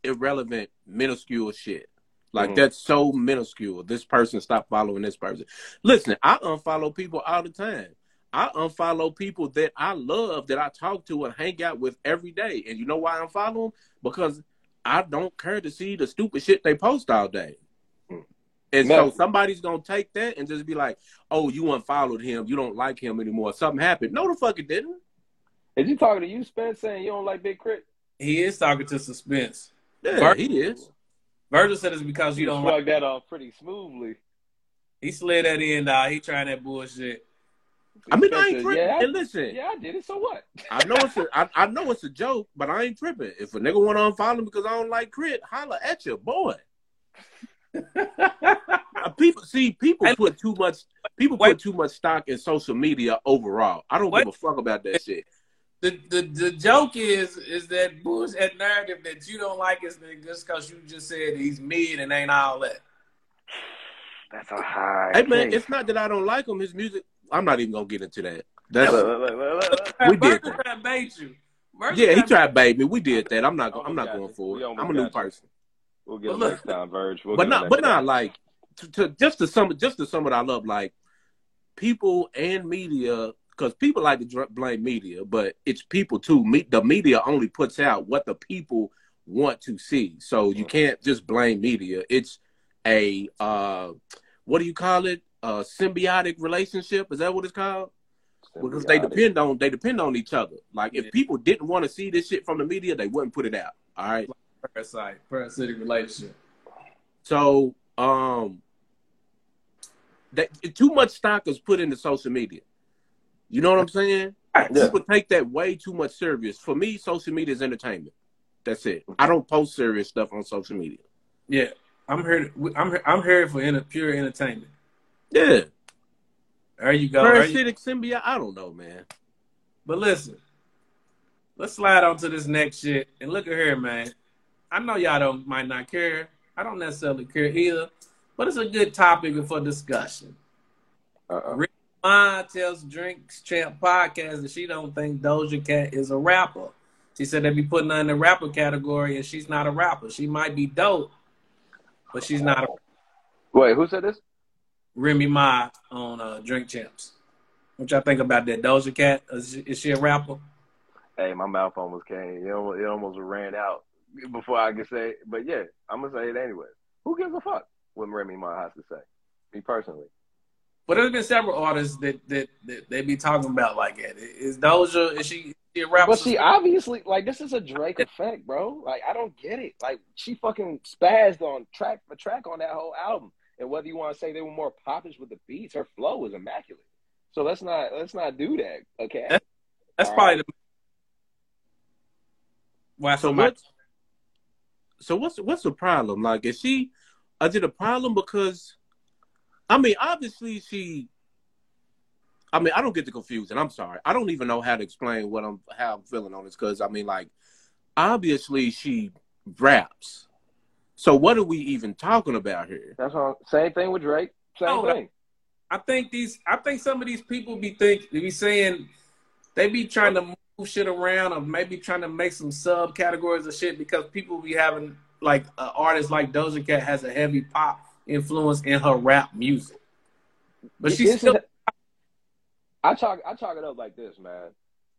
irrelevant, minuscule shit. Like Mhm. that's so minuscule. This person stopped following this person. Listen, I unfollow people all the time. I unfollow people that I love, that I talk to and hang out with every day. And you know why I unfollow them? Because I don't care to see the stupid shit they post all day. And No. so somebody's gonna take that and just be like, "Oh, you unfollowed him. You don't like him anymore. Something happened." No, the fuck it didn't. Is he talking to you, Spence, saying you don't like Big K.R.I.T.? he is talking to suspense. Yeah, Bert- he is. Virgil said it's because you don't like. that off pretty smoothly. He slid that in, dog. He trying that bullshit. I mean, I ain't Spencer, tripping. Yeah, I- and listen, yeah, I did it. So what? I know it's a, I, I know it's a joke, but I ain't tripping. If a nigga want to unfollow me because I don't like K.R.I.T., holla at your boy. Uh, people see people And- put too much people Wait. put too much stock in social media overall. I don't Wait. give a fuck about that shit. the, the the joke is is that bullshit narrative that you don't like his nigga just because you just said he's mid and ain't all that. That's a high. Hey man, case. it's not that I don't like him. His music, I'm not even gonna get into that. That's Look, look, look, look, look. We did Virgil that. tried to bait you. Virgil yeah, he tried- tried bait me. We did that. I'm not. I'm not got going you. for it. I'm a new you. person. We'll get look- next time, Verge. We'll but not, but time. not like to, to just to some, just to some of I love like people and media because people like to blame media, but it's people too. Me, the media only puts out what the people want to see, so you can't just blame media. It's a uh, what do you call it? A symbiotic relationship? Is that what it's called? Because they depend on they depend on each other. Like if people didn't want to see this shit from the media, they wouldn't put it out. All right. Parasite, parasitic relationship. So, um, that too much stock is put into social media. You know what I'm saying? Yeah. People take that way too much serious. For me, social media is entertainment. That's it. I don't post serious stuff on social media. Yeah, I'm here. I'm here, I'm here for inter, pure entertainment. Yeah, There you go. There you- parasitic symbiote. I don't know, man. But listen, let's slide on to this next shit. And look at here, man. I know y'all don't might not care. I don't necessarily care either, but it's a good topic for discussion. Uh-uh. Ma tells Drink Champs podcast that she don't think Doja Cat is a rapper. She said they be putting her in the rapper category, and she's not a rapper. She might be dope, but she's not a Wait, who said this? Remy Ma on uh, Drink Champs. What y'all think about that? Doja Cat is she, is she a rapper? Hey, my mouth almost came. It almost, it almost ran out before I can say. It. But yeah, I'm gonna say it anyway. Who gives a fuck what Remy Ma has to say? Me personally. But there's been several artists that that, that they be talking about like that. Is Doja is she, is she a? But she obviously like this is a Drake effect, bro. Like I don't get it. Like she fucking spazzed on track for track on that whole album. And whether you want to say they were more popish with the beats, her flow was immaculate. So let's not let's not do that. Okay. That's- That's probably right. the why So somebody what's so what's what's the problem? Like, is she? Is it a problem because? I mean, obviously she. I mean, I don't get the confusion. I'm sorry. I don't even know how to explain what I'm how I'm feeling on this because I mean, like, obviously she raps. So what are we even talking about here? That's all. Same thing with Drake. Same No, thing. I think these I think some of these people be think they be saying they be trying to move shit around or maybe trying to make some subcategories of shit because people be having like an artist like Doja Cat has a heavy pop influence in her rap music. But she's still that- I talk I talk it up like this, man.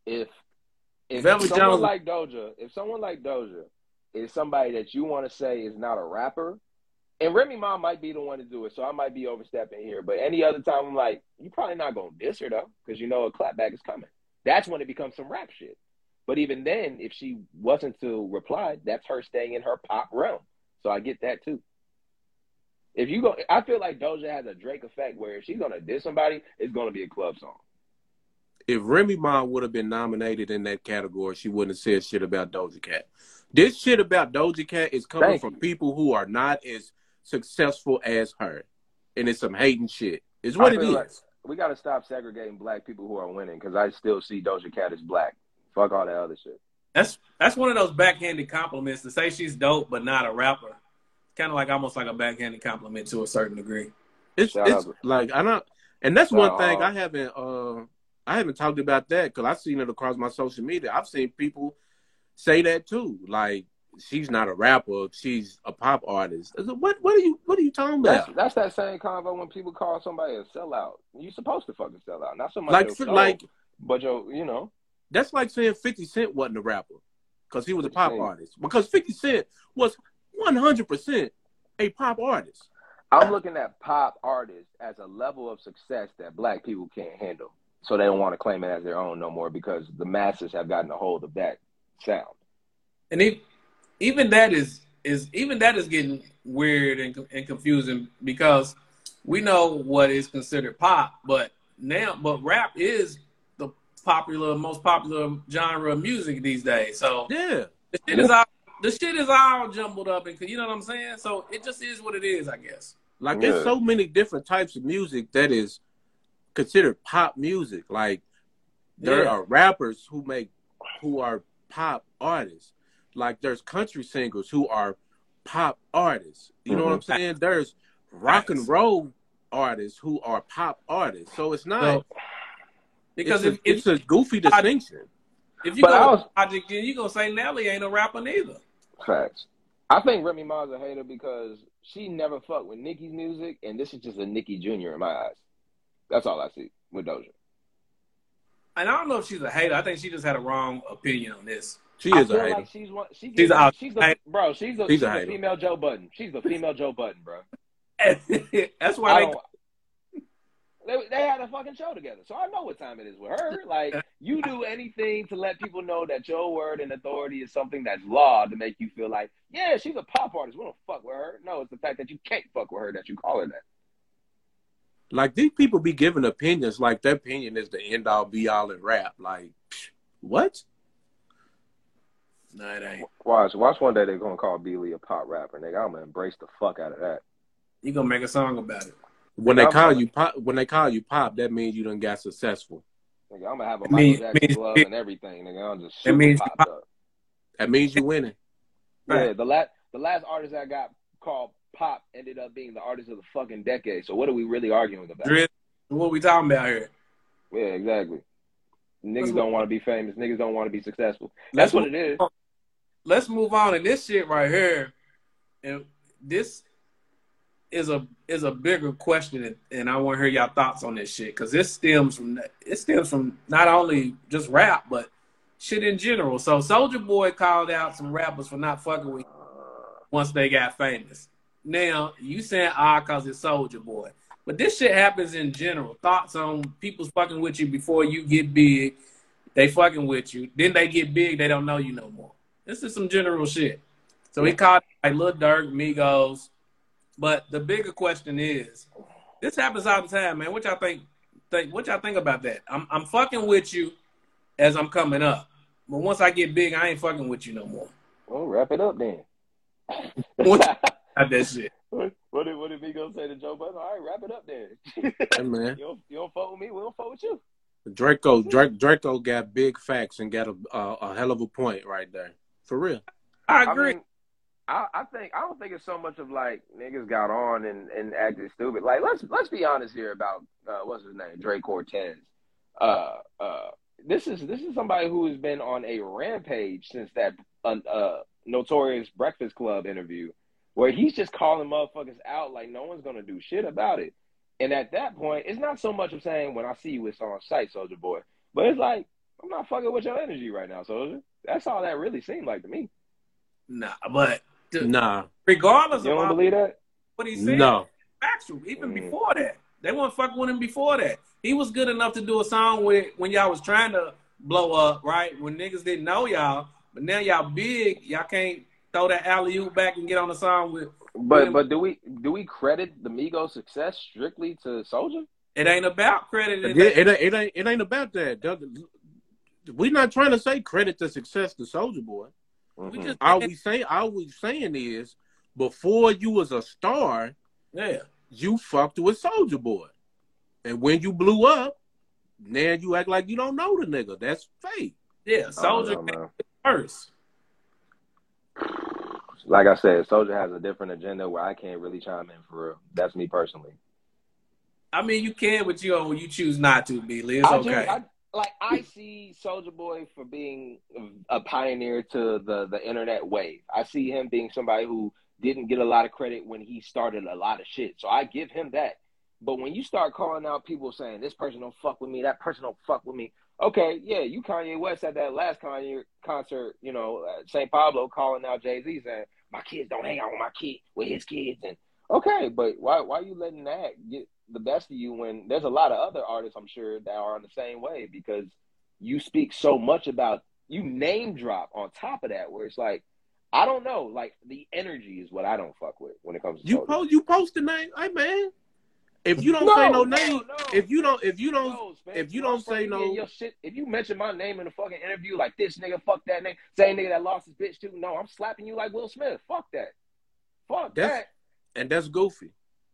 If if Velvet someone Jones- like Doja, if someone like Doja is somebody that you want to say is not a rapper, and Remy Ma might be the one to do it, so I might be overstepping here. But any other time, I'm like, you probably not gonna diss her though, because you know a clapback is coming. That's when it becomes some rap shit. But even then, if she wasn't to reply, that's her staying in her pop realm. So I get that too. If you go, I feel like Doja has a Drake effect where if she's gonna diss somebody, it's gonna be a club song. If Remy Ma would have been nominated in that category, she wouldn't have said shit about Doja Cat. This shit about Doja Cat is coming Thank from you. people who are not as successful as her, and it's some hating shit. It's what I it is. like we got to stop segregating black people who are winning because I still see Doja Cat as black. Fuck all that other shit. That's that's one of those backhanded compliments to say she's dope but not a rapper. Kind of like almost like a backhanded compliment to a certain degree. It's Shout it's out. like I don't, and that's Shout one out. thing I haven't uh I haven't talked about that because I've seen it across my social media. I've seen people say that too, like she's not a rapper, she's a pop artist. What what are you what are you talking about? that's that same convo when people call somebody a sellout. You're supposed to fucking sell out, not so much Like show, like but your you know. that's like saying Fifty Cent wasn't a rapper because he was a pop artist. Because Fifty Cent was one hundred percent a pop artist. I'm looking at pop artists as a level of success that black people can't handle. So they don't want to claim it as their own no more because the masses have gotten a hold of that sound. And e- even that is is even that is getting weird and, and confusing because we know what is considered pop, but now but rap is the popular most popular genre of music these days. So Yeah. the shit is all the shit is all jumbled up and you know what I'm saying? So it just is what it is, I guess. Like Yeah. there's so many different types of music that is considered pop music. Like there Yeah. are rappers who make who are pop artists. Like there's country singers who are pop artists. You know what mm-hmm. I'm saying? There's rock and roll artists who are pop artists. So it's not So, because it's, if, a, if a goofy distinction. if you But go I with was- Logic, then you gonna say Nelly ain't a rapper neither. Facts. I think Remy Ma's a hater because she never fucked with Nicki's music, and this is just a Nicki Jr. in my eyes. That's all I see with Doja. And I don't know if she's a hater. I think she just had a wrong opinion on this. She is a hater. like she's one. She She's gives, a- she's the bro. She's the, She's she's a hater. female Joe Budden. She's the female Joe Budden, bro. That's I why they. They, they had a fucking show together, so I know what time it is with her. Like, you do anything to let people know that your word and authority is something that's law to make you feel like, yeah, she's a pop artist. We don't fuck with her. No, it's the fact that you can't fuck with her that you call her that. Like these people be giving opinions like their opinion is the end all be all in rap. Like what? No, it ain't. Watch, watch one day they're gonna call Beely a pop rapper, nigga. I'm gonna embrace the fuck out of that. You gonna make a song about it. When they I'm call fine. you pop, when they call you pop, that means you done got successful. Nigga, I'm gonna have a It Michael mean- Jackson mean- glove and everything, nigga. I'm just It super means- popped up. That means you winning. Right. Yeah, the last the last artist I got called pop ended up being the artist of the fucking decade. So what are we really arguing about? Drill, what we talking about here? Yeah, exactly. Niggas Let's- don't want to be famous. Niggas don't want to be successful. Let's That's what it is. Let's move on. And this shit right here, and this is a is a bigger question, and, I want to hear y'all thoughts on this shit because this stems from it stems from not only just rap but shit in general. So Soulja Boy called out some rappers for not fucking with once they got famous. Now you saying ah cause it's Soulja Boy, but this shit happens in general. Thoughts on people's fucking with you before you get big. They fucking with you. Then they get big. They don't know you no more. This is some general shit. So he called like Lil Durk, Migos. But the bigger question is, this happens all the time, man. What y'all think? Think what y'all think about that? I'm I'm fucking with you as I'm coming up, but once I get big, I ain't fucking with you no more. Well, wrap it up then. What? Got that shit. what, what did what did Migos say to Joe Budden? All right, wrap it up then. Hey, man. you, don't, you don't fuck with me, we don't fuck with you. Draco, Draco got big facts and got a, a a hell of a point right there. For real. I I agree. mean, I, I think I don't think it's so much of like niggas got on and, and acted stupid. Like let's let's be honest here about uh, what's his name, Drake Cortez. Uh, uh, this is this is somebody who has been on a rampage since that uh, uh, notorious Breakfast Club interview, where he's just calling motherfuckers out like no one's gonna do shit about it. And at that point, it's not so much of saying when I see you, it's on sight, Soulja Boy, but it's like I'm not fucking with your energy right now, Soulja. That's all that really seemed like to me. Nah, but th- Nah, regardless You of don't all- believe that? what he said, no. factual. Even Mm. before that, they weren't fucking with him before that. He was good enough to do a song with when y'all was trying to blow up, right? When niggas didn't know y'all, but now y'all big, y'all can't throw that alley oop back and get on the song with. But Yeah. but do we do we credit the Migos success strictly to Soulja? It ain't about credit. It, It, it, it ain't it ain't about that. We're not trying to say credit the success to Soulja Boy. we Mhm. just All we say, all we saying is, before you was a star, yeah. you fucked with Soulja Boy, and when you blew up, now you act like you don't know the nigga. That's fake. Yeah, Soulja know, first. Like I said, Soulja has a different agenda where I can't really chime in for real. That's me personally. I mean, you can, but you you choose not to, be. It's I okay. just- I- like I see Soulja Boy for being a pioneer to the the internet wave. I see him being somebody who didn't get a lot of credit when he started a lot of shit. So I give him that. But when you start calling out people saying this person don't fuck with me, that person don't fuck with me. Okay, yeah, you Kanye West at that last Kanye concert, you know, uh, at St. Pablo calling out Jay Z saying my kids don't hang out with my kid with his kids and okay, but why why you letting that get the best of you when there's a lot of other artists I'm sure that are on the same way because you speak so much about you name drop on top of that where it's like I don't know, like the energy is what I don't fuck with when it comes to You post you post the name, hey man. If you don't No, say no no, name, no. if you don't, if you don't, No, if you no, don't say no- your shit, if you mention my name in a fucking interview like this nigga, fuck that name, same nigga that lost his bitch too. No, I'm slapping you like Will Smith. Fuck that. Fuck That's- that. and that's goofy.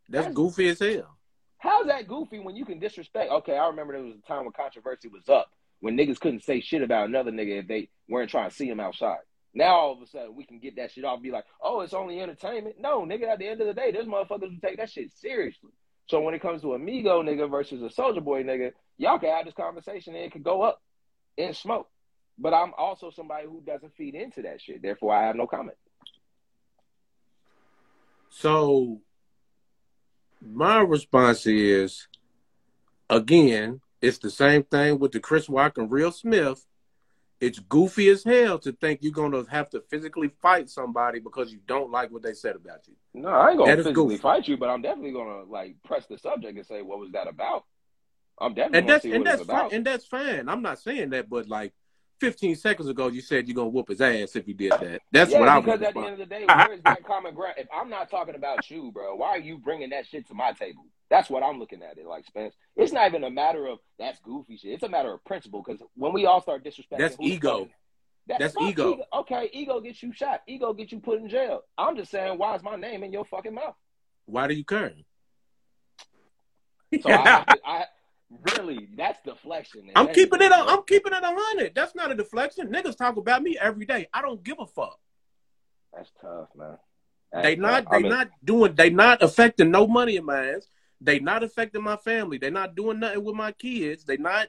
That's That's- goofy as hell. How's that goofy when you can disrespect? Okay, I remember there was a time when controversy was up when niggas couldn't say shit about another nigga if they weren't trying to see him outside. Now all of a sudden we can get that shit off and be like, oh, it's only entertainment. No, nigga, at the end of the day, there's motherfuckers who take that shit seriously. So when it comes to a Migo nigga versus a Soulja Boy nigga, y'all can have this conversation and it could go up in smoke. But I'm also somebody who doesn't feed into that shit. Therefore, I have no comment. So my response is again, it's the same thing with the Chris Rock and Will Smith. It's goofy as hell to think you're gonna have to physically fight somebody because you don't like what they said about you. No, I ain't gonna That physically fight you, but I'm definitely gonna like press the subject and say, what was that about? I'm definitely And gonna that's and that's fine. And that's fine. I'm not saying that, but like 15 seconds ago, you said you're gonna whoop his ass if you did that. That's yeah, what I because at the end of the day, where is that common ground? If I'm not talking about you, bro, why are you bringing that shit to my table? That's what I'm looking at it like, Spence. It's not even a matter of that's goofy shit. It's a matter of principle. Because when we all start disrespecting, That's ego. that- That's fuck ego. Okay, ego gets you shot. Ego gets you put in jail. I'm just saying, why is my name in your fucking mouth? Why do you care? So I, to, I really, that's deflection. I'm keeping it. A, I'm keeping it a hundred. That's not a deflection. Niggas talk about me every day. I don't give a fuck. That's tough, man. That's They not. tough. They I mean, not doing. They not affecting no money of mine. They not affecting my family. They not doing nothing with my kids. They not.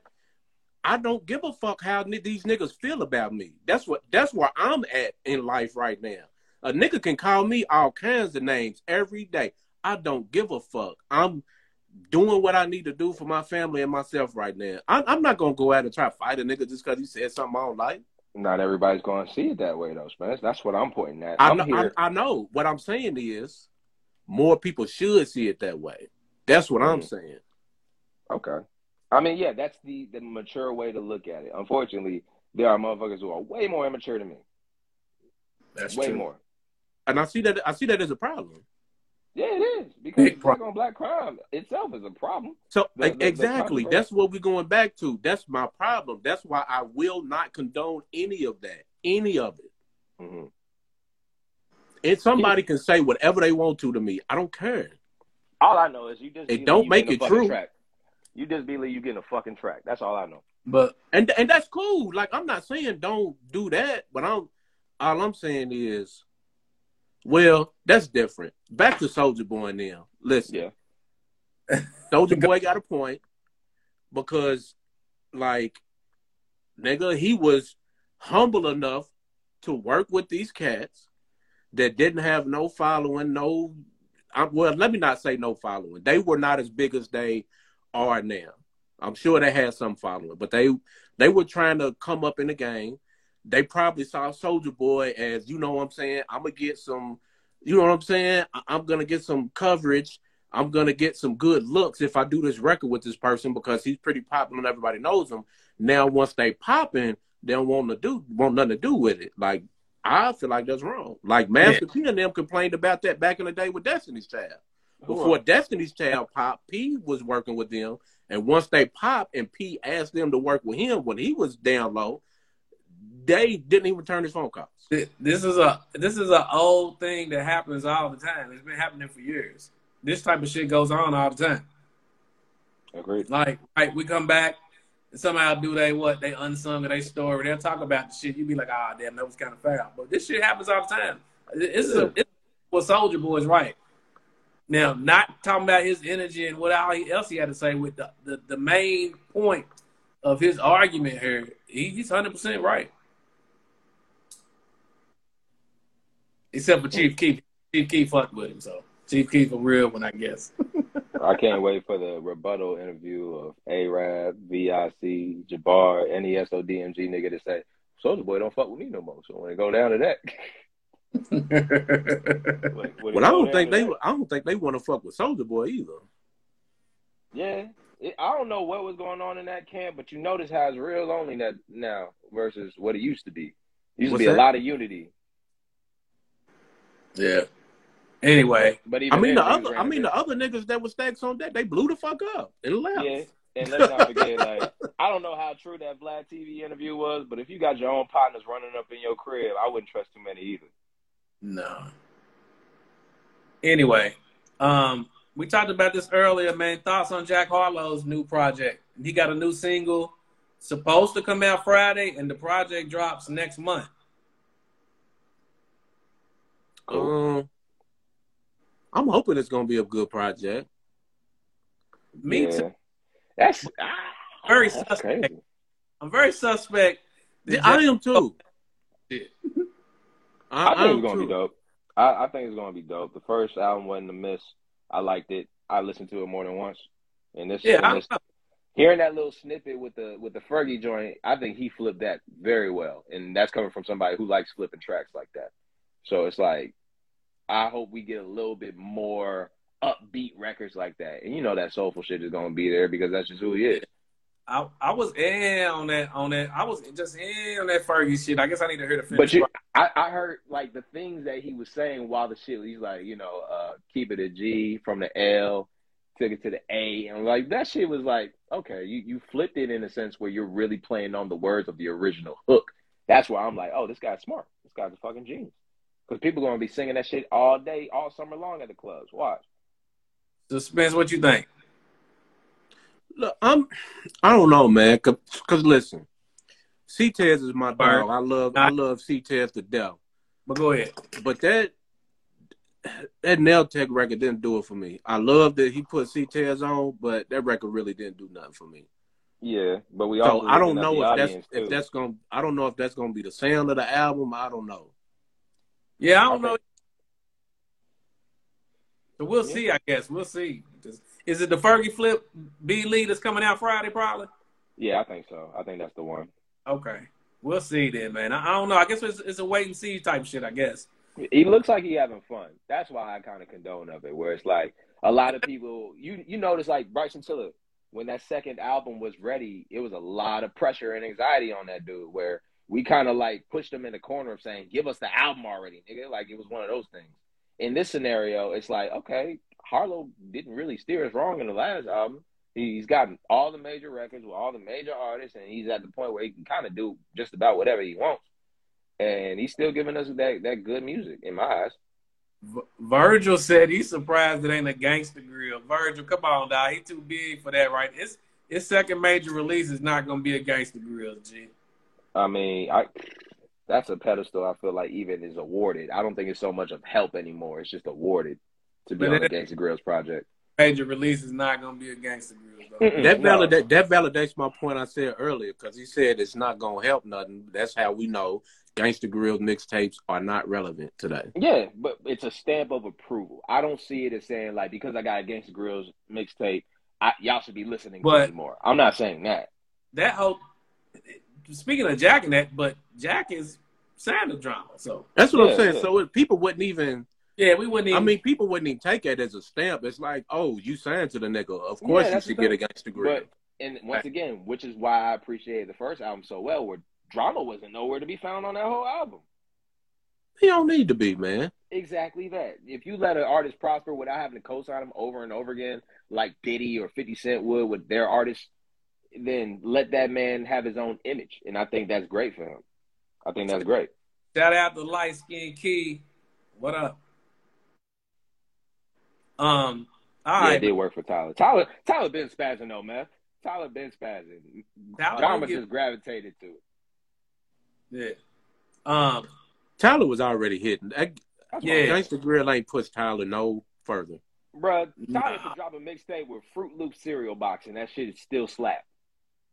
I don't give a fuck how these niggas feel about me. That's what. That's where I'm at in life right now. A nigga can call me all kinds of names every day. I don't give a fuck. I'm doing what I need to do for my family and myself right now. I'm, I'm not gonna go out and try to fight a nigga just because he said something I don't like. Not everybody's going to see it that way, though, Spence. That's what I'm pointing at. I I'm know, here. I, I know. What I'm saying is, more people should see it that way. That's what I'm Mhm. saying. Okay. I mean, yeah, that's the the mature way to look at it. Unfortunately, there are motherfuckers who are way more immature than me. That's way true. more. And I see that. I see that as a problem. Yeah, it is because Big black on black crime itself is a problem. So The- the- the exactly, controversy. that's what we're going back to. That's my problem. That's why I will not condone any of that. Any of it. hmm And somebody can say whatever they want to to me. I don't care. All I know is you just It don't you make it true. Track. You just believe you getting a fucking track. That's all I know. But And and that's cool. Like I'm not saying don't do that, but I'm all I'm saying is, well, that's different. Back to Soulja Boy now. Listen, Yeah. Soulja Boy got a point because, like, nigga, he was humble enough to work with these cats that didn't have no following, no I'm, well, let me not say no following. They were not as big as they are now. I'm sure they had some following, but they they were trying to come up in the game. They probably saw Soulja Boy as you know what I'm saying. I'm gonna get some, you know what I'm saying. I'm gonna get some coverage. I'm gonna get some good looks if I do this record with this person because he's pretty popular and everybody knows him. Now once they popping, they don't want to do want nothing to do with it. Like I feel like that's wrong. Like Master yeah. P and them complained about that back in the day with Destiny's Child. Before Destiny's Child pop, P was working with them, and once they pop and P asked them to work with him when he was down low, they didn't even turn his phone calls. This is a this is an old thing that happens all the time. It's been happening for years. This type of shit goes on all the time. Agreed. Like, right, we come back, and somehow do they what they unsung of their story. They'll talk about the shit. You be like, ah, oh, damn, that was kind of foul. But this shit happens all the time. This is a, it's what Soulja Boy is right. Now, not talking about his energy and what else he had to say with the, the, the main point of his argument here, he, he's 100% right. Except for Chief Keef. Chief Keef fucked with him, so Chief Keef a real one, I guess. I can't wait for the rebuttal interview of A-Rab, VIC, Jabbar, any SODMG nigga to say, Soulja Boy don't fuck with me no more. So when it go down to that. well, I don't think they. That, I don't think they want to fuck with Soulja Boy either. Yeah, it, I don't know what was going on in that camp, but you notice how it's real only that now versus what it used to be. It used What's to be that? a lot of unity. Yeah. Anyway, but I mean the other, I mean the other niggas that was stacks on that, they blew the fuck up and left. Yeah, and let's not forget, like I don't know how true that Vlad TV interview was, but if you got your own partners running up in your crib, I wouldn't trust too many either. No. Anyway, um, we talked about this earlier, man. Thoughts on Jack Harlow's new project? He got a new single supposed to come out Friday, and the project drops next month. Um, I'm hoping it's gonna be a good project. Me yeah. too. That's ah, very that's suspect. Crazy. I'm very suspect. I am too. I, I, think it's gonna too. be dope. I, I, think it's gonna be dope. The first album wasn't a miss. I liked it. I listened to it more than once. And this, yeah, and this hearing that little snippet with the with the Fergie joint, I think he flipped that very well. And that's coming from somebody who likes flipping tracks like that. So it's like I hope we get a little bit more upbeat records like that. And you know that soulful shit is gonna be there because that's just who he is. I, I was in on that on that. I was just in on that Fergie shit. I guess I need to hear the finish. But you, I, I heard like the things that he was saying while the shit. He's like, you know, uh, keep it a G from the L, took it to the A, and like that shit was like, okay, you you flipped it in a sense where you're really playing on the words of the original hook. That's why I'm like, oh, this guy's smart. This guy's a fucking genius. Because people are gonna be singing that shit all day, all summer long at the clubs. Watch. Suspense, what you think? Look, I'm. I don't know, man. Cause, cause listen, C Tez is my dog. I love. I love C Tez to death. But go ahead. But that that Nail Tech record didn't do it for me. I love that he put C Tez on, but that record really didn't do nothing for me. Yeah, but we all. so I don't know if that's too. if that's gonna. I don't know if that's gonna be the sound of the album. I don't know. Yeah, I don't okay. know. So we'll yeah. see. I guess we'll see. Is it the Fergie Flip B Lee that's coming out Friday? Probably. Yeah, I think so. I think that's the one. Okay, we'll see then, man. I, I don't know. I guess it's, it's a wait and see type shit. I guess. He looks like he having fun. That's why I kind of condone of it. Where it's like a lot of people, you you notice like Bryson Tiller when that second album was ready, it was a lot of pressure and anxiety on that dude. Where we kind of like pushed them in the corner of saying, "Give us the album already, nigga." Like it was one of those things. In this scenario, it's like, okay, Harlow didn't really steer us wrong in the last album. He's gotten all the major records with all the major artists, and he's at the point where he can kind of do just about whatever he wants. And he's still giving us that, that good music in my eyes. Virgil said he's surprised it ain't a gangster grill. Virgil, come on, dog. He too big for that, right? His his second major release is not gonna be a gangster grill, G. I mean, I that's a pedestal I feel like even is awarded. I don't think it's so much of help anymore. It's just awarded to be but on the Gangsta Grillz project. Major release is not going to be a Gangsta Grillz. That validate that validates my point I said earlier because he said it's not going to help nothing. That's how we know Gangsta Grillz mixtapes are not relevant today. Yeah, but it's a stamp of approval. I don't see it as saying like because I got a Gangsta Grillz mixtape, I, y'all should be listening But- to me more. I'm not saying that. That whole speaking of Jack and that, but Jack is signed to drama. So That's what Yeah, I'm saying. yeah. So it, people wouldn't even. yeah, we wouldn't even I mean, people wouldn't even take it as a stamp. It's like, oh, you signed to the nigga. Of course, you should get a thing. Gangsta Grill. But and once again, which is why I appreciated the first album so well, where drama wasn't nowhere to be found on that whole album. He don't need to be, man. Exactly that. If you let an artist prosper without having to co-sign them over and over again, like Diddy or Fifty Cent would with their artists, then let that man have his own image, and I think that's great for him. I think that's great. shout out to Light Skin Key. What up? Um, all yeah, right. it did work for Tyler. Tyler, Tyler been spazzing though, man. Tyler been spazzing. Tyler Drama just gravitated to it. yeah. Um, Tyler was already hitting. That, That's Yeah. yeah, Gangsta Grill ain't pushed Tyler no further. bro. Tyler Nah. could drop a mixtape with Fruit Loop cereal box, and that shit is still slap.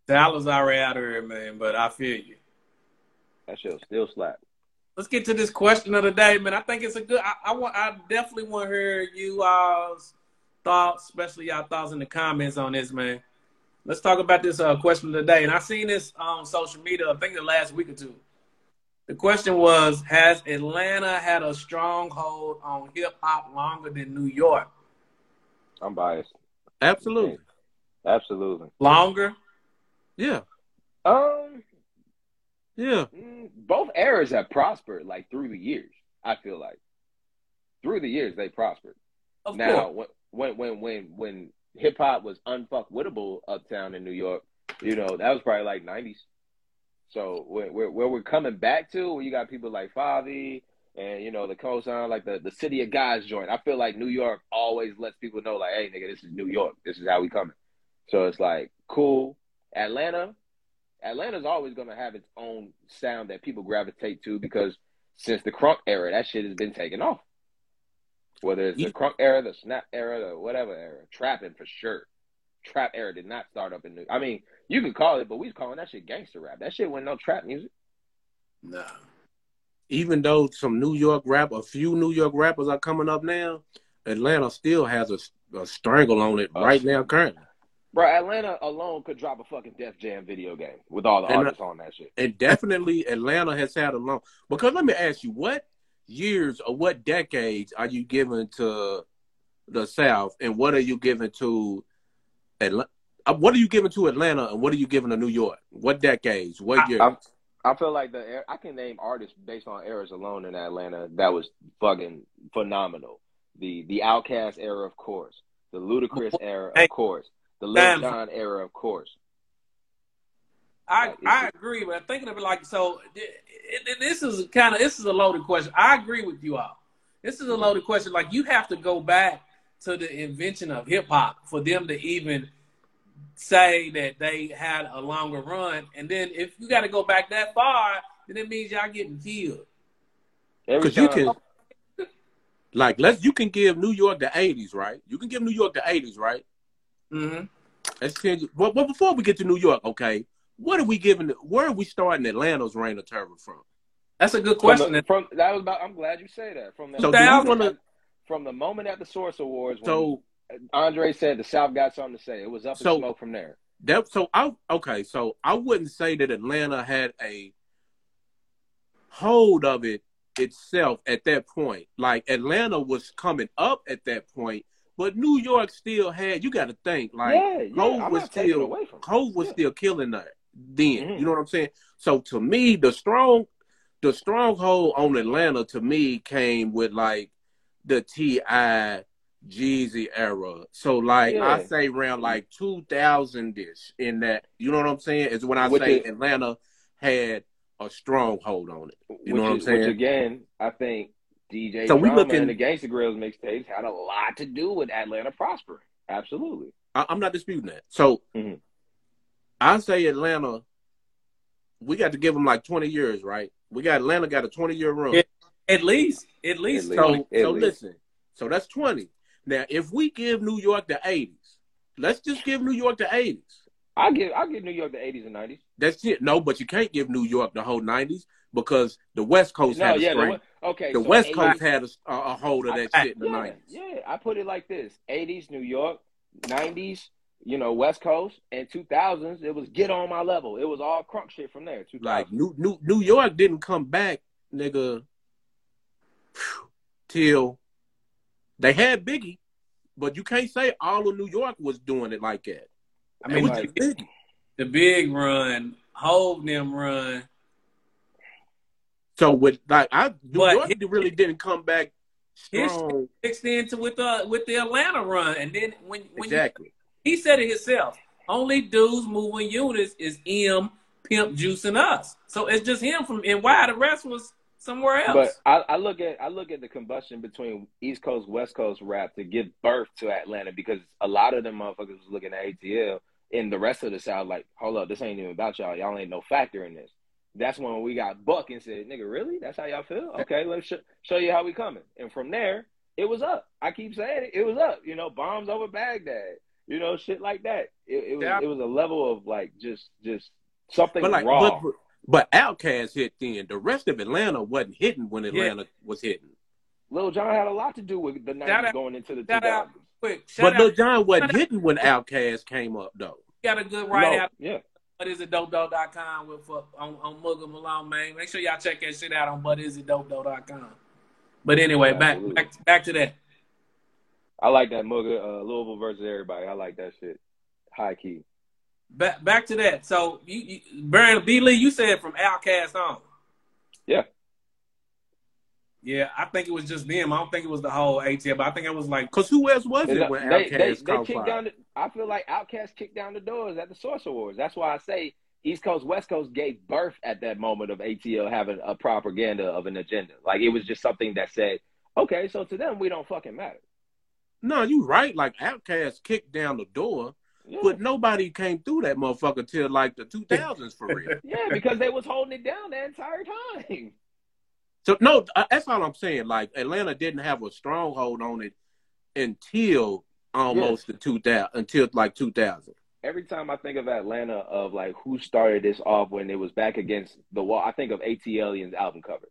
Tyler's already out of here, man. But I feel you. That shit still slap. Let's get to this question of the day, man. I think it's a good. I, I want. I definitely want to hear you all's thoughts, especially y'all thoughts in the comments on this, man. Let's talk about this uh, question of the day. And I seen this on social media. I think the last week or two. The question was: Has Atlanta had a stronghold on hip hop longer than New York? I'm biased. Absolutely. Absolutely. Longer? Yeah. Um, Yeah. mm, both eras have prospered like through the years. I feel like through the years they prospered. Of now, course. when when when when when hip hop was unfuckwittable uptown in New York, you know that was probably like '90s. So where where, where we're coming back to, where you got people like Fivio and you know the cosign like the the City of Gods joint. I feel like New York always lets people know like, hey nigga, this is New York. This is how we coming. So it's like cool. Atlanta, Atlanta's always gonna have its own sound that people gravitate to because since the crunk era, that shit has been taken off. Whether it's the You- crunk era, the snap era, the whatever era, trapping for sure. Trap era did not start up in New. I mean, you could call it, but we was calling that shit gangster rap. That shit wasn't no trap music. no. Even though some New York rap, a few New York rappers are coming up now, Atlanta still has a, a strangle on it Oh, right now currently. Bro, Atlanta alone could drop a fucking Def Jam video game with all the And, uh, artists on that shit. And definitely Atlanta has had a long because let me ask you, what years or what decades are you giving to the South and what are you giving to Atlanta? What are you giving to Atlanta and what are you giving to New York? What decades? What I- years? I'm- I feel like the I can name artists based on eras alone in Atlanta that was fucking phenomenal. The the OutKast era, of course. The Ludacris era, of course. The Lil Damn. Jon era, of course. I Like, it's I just- agree, but thinking of it like so, it, it, this is kind of this is a loaded question. I agree with you all. This is a loaded question. Like you have to go back to the invention of hip hop for them to even say that they had a longer run. And then if you got to go back that far, then it means y'all getting killed. Because you can, like, let's you can give New York the '80s, right? You can give New York the '80s, right? Mm-hmm. Let's change. Well, well, before we get to New York, okay, what are we giving? Where are we starting Atlanta's reign of terror from? That's a good from, question. the, from that was about. I'm glad you say that. From the So do we moment- wanna- from the moment at the Source Awards, when So Andre said the South got something to say, it was up in So- smoke from there. that so I okay, so I wouldn't say that Atlanta had a hold of it itself at that point. Like Atlanta was coming up at that point, but New York still had. You got to think like yeah, yeah. Hov was still Hov was Yeah. still killing that then. Mhm. You know what I'm saying? So to me, the strong, the stronghold on Atlanta to me came with like the T.I. Jeezy era. So like I say around like 2000 ish in that. You know what I'm saying? Is when I With say the- Atlanta had a stronghold on it. You know what I'm is- saying? Which again, I think DJ So we Drama looking- and the Gangsta Grillz mixtapes had a lot to do with Atlanta prospering. Absolutely. I, I'm not disputing that. So Mhm. I say Atlanta. We got to give them like 20 years, right? We got Atlanta got a 20 year run. Yeah. At least, at least. At So, least. so At least. listen. So that's 20. Now, if we give New York the 80s, let's just give New York the 80s. I give I give New York the eighties and nineties. That's it. No, but you can't give New York the whole 90s because the West Coast No, had a yeah, the, strength. we- okay. The so West 80s Coast had a, a, a hold of that I- shit in the yeah, nineties. yeah. I put it like this: '80s New York, '90s, you know, West Coast, and 2000s. It was get on my level. It was all crunk shit from there. 2000. Like New New New York didn't come back, nigga, till they had Biggie, but you can't say all of New York was doing it like that. I It mean, was like- just Biggie. the big run, hold them run. So with like I New But York his- really didn't come back his- strong. Mixed into with the with the Atlanta run, and then when when you, he said it himself, only dudes moving units is M, Pimp, Juice, and us. So it's just him from and why the rest was somewhere else. But I, I look at I look at the combustion between East Coast West Coast rap to give birth to Atlanta because a lot of them motherfuckers was looking at ATL and the rest of the South like, hold up, this ain't even about y'all. Y'all ain't no factor in this. That's when we got Buck and said, "Nigga, really? That's how y'all feel? Okay, let's sh- show you how we coming." And from there, it was up. I keep saying it, it was up. You know, bombs over Baghdad. You know, shit like that. It, it was Yeah. it was a level of like just just something But like raw. but, but Outkast hit then. The rest of Atlanta wasn't hitting when Atlanta was hitting. Lil Jon had a lot to do with the Shout 90s going into the shout 2000s. quick, But out, Lil Jon wasn't hitting when Outkast came up though. got a good write No, out. yeah. What is it, dope dope.com with uh, on, on Mugga Malone, man. Make sure y'all check that shit out on whatisitdope.com. But anyway, back Absolutely. back back to that. I like that Mugga, uh, Louisville versus everybody. I like that shit. High key. Back back to that. So you, you Baron B Lee, you said from Outkast on. Yeah. Yeah, I think it was just them. I don't think it was the whole ATL, but I think it was like Cause who else was They, it when they, they, they kicked down the, I feel like Outkast kicked down the doors at the Source Awards. That's why I say East Coast, West Coast gave birth at that moment of ATL having a propaganda of an agenda. Like it was just something that said, okay, so to them, we don't fucking matter. No, you right. Like Outkast kicked down the door, Yeah, but nobody came through that motherfucker till like the two thousands for real. yeah because they was holding it down the entire time. So no, uh, that's all I'm saying. Like Atlanta didn't have a stronghold on it until almost the two thousand, until like two thousand. every time I think of Atlanta, of like who started this off when it was back against the wall, I think of ATLiens album cover.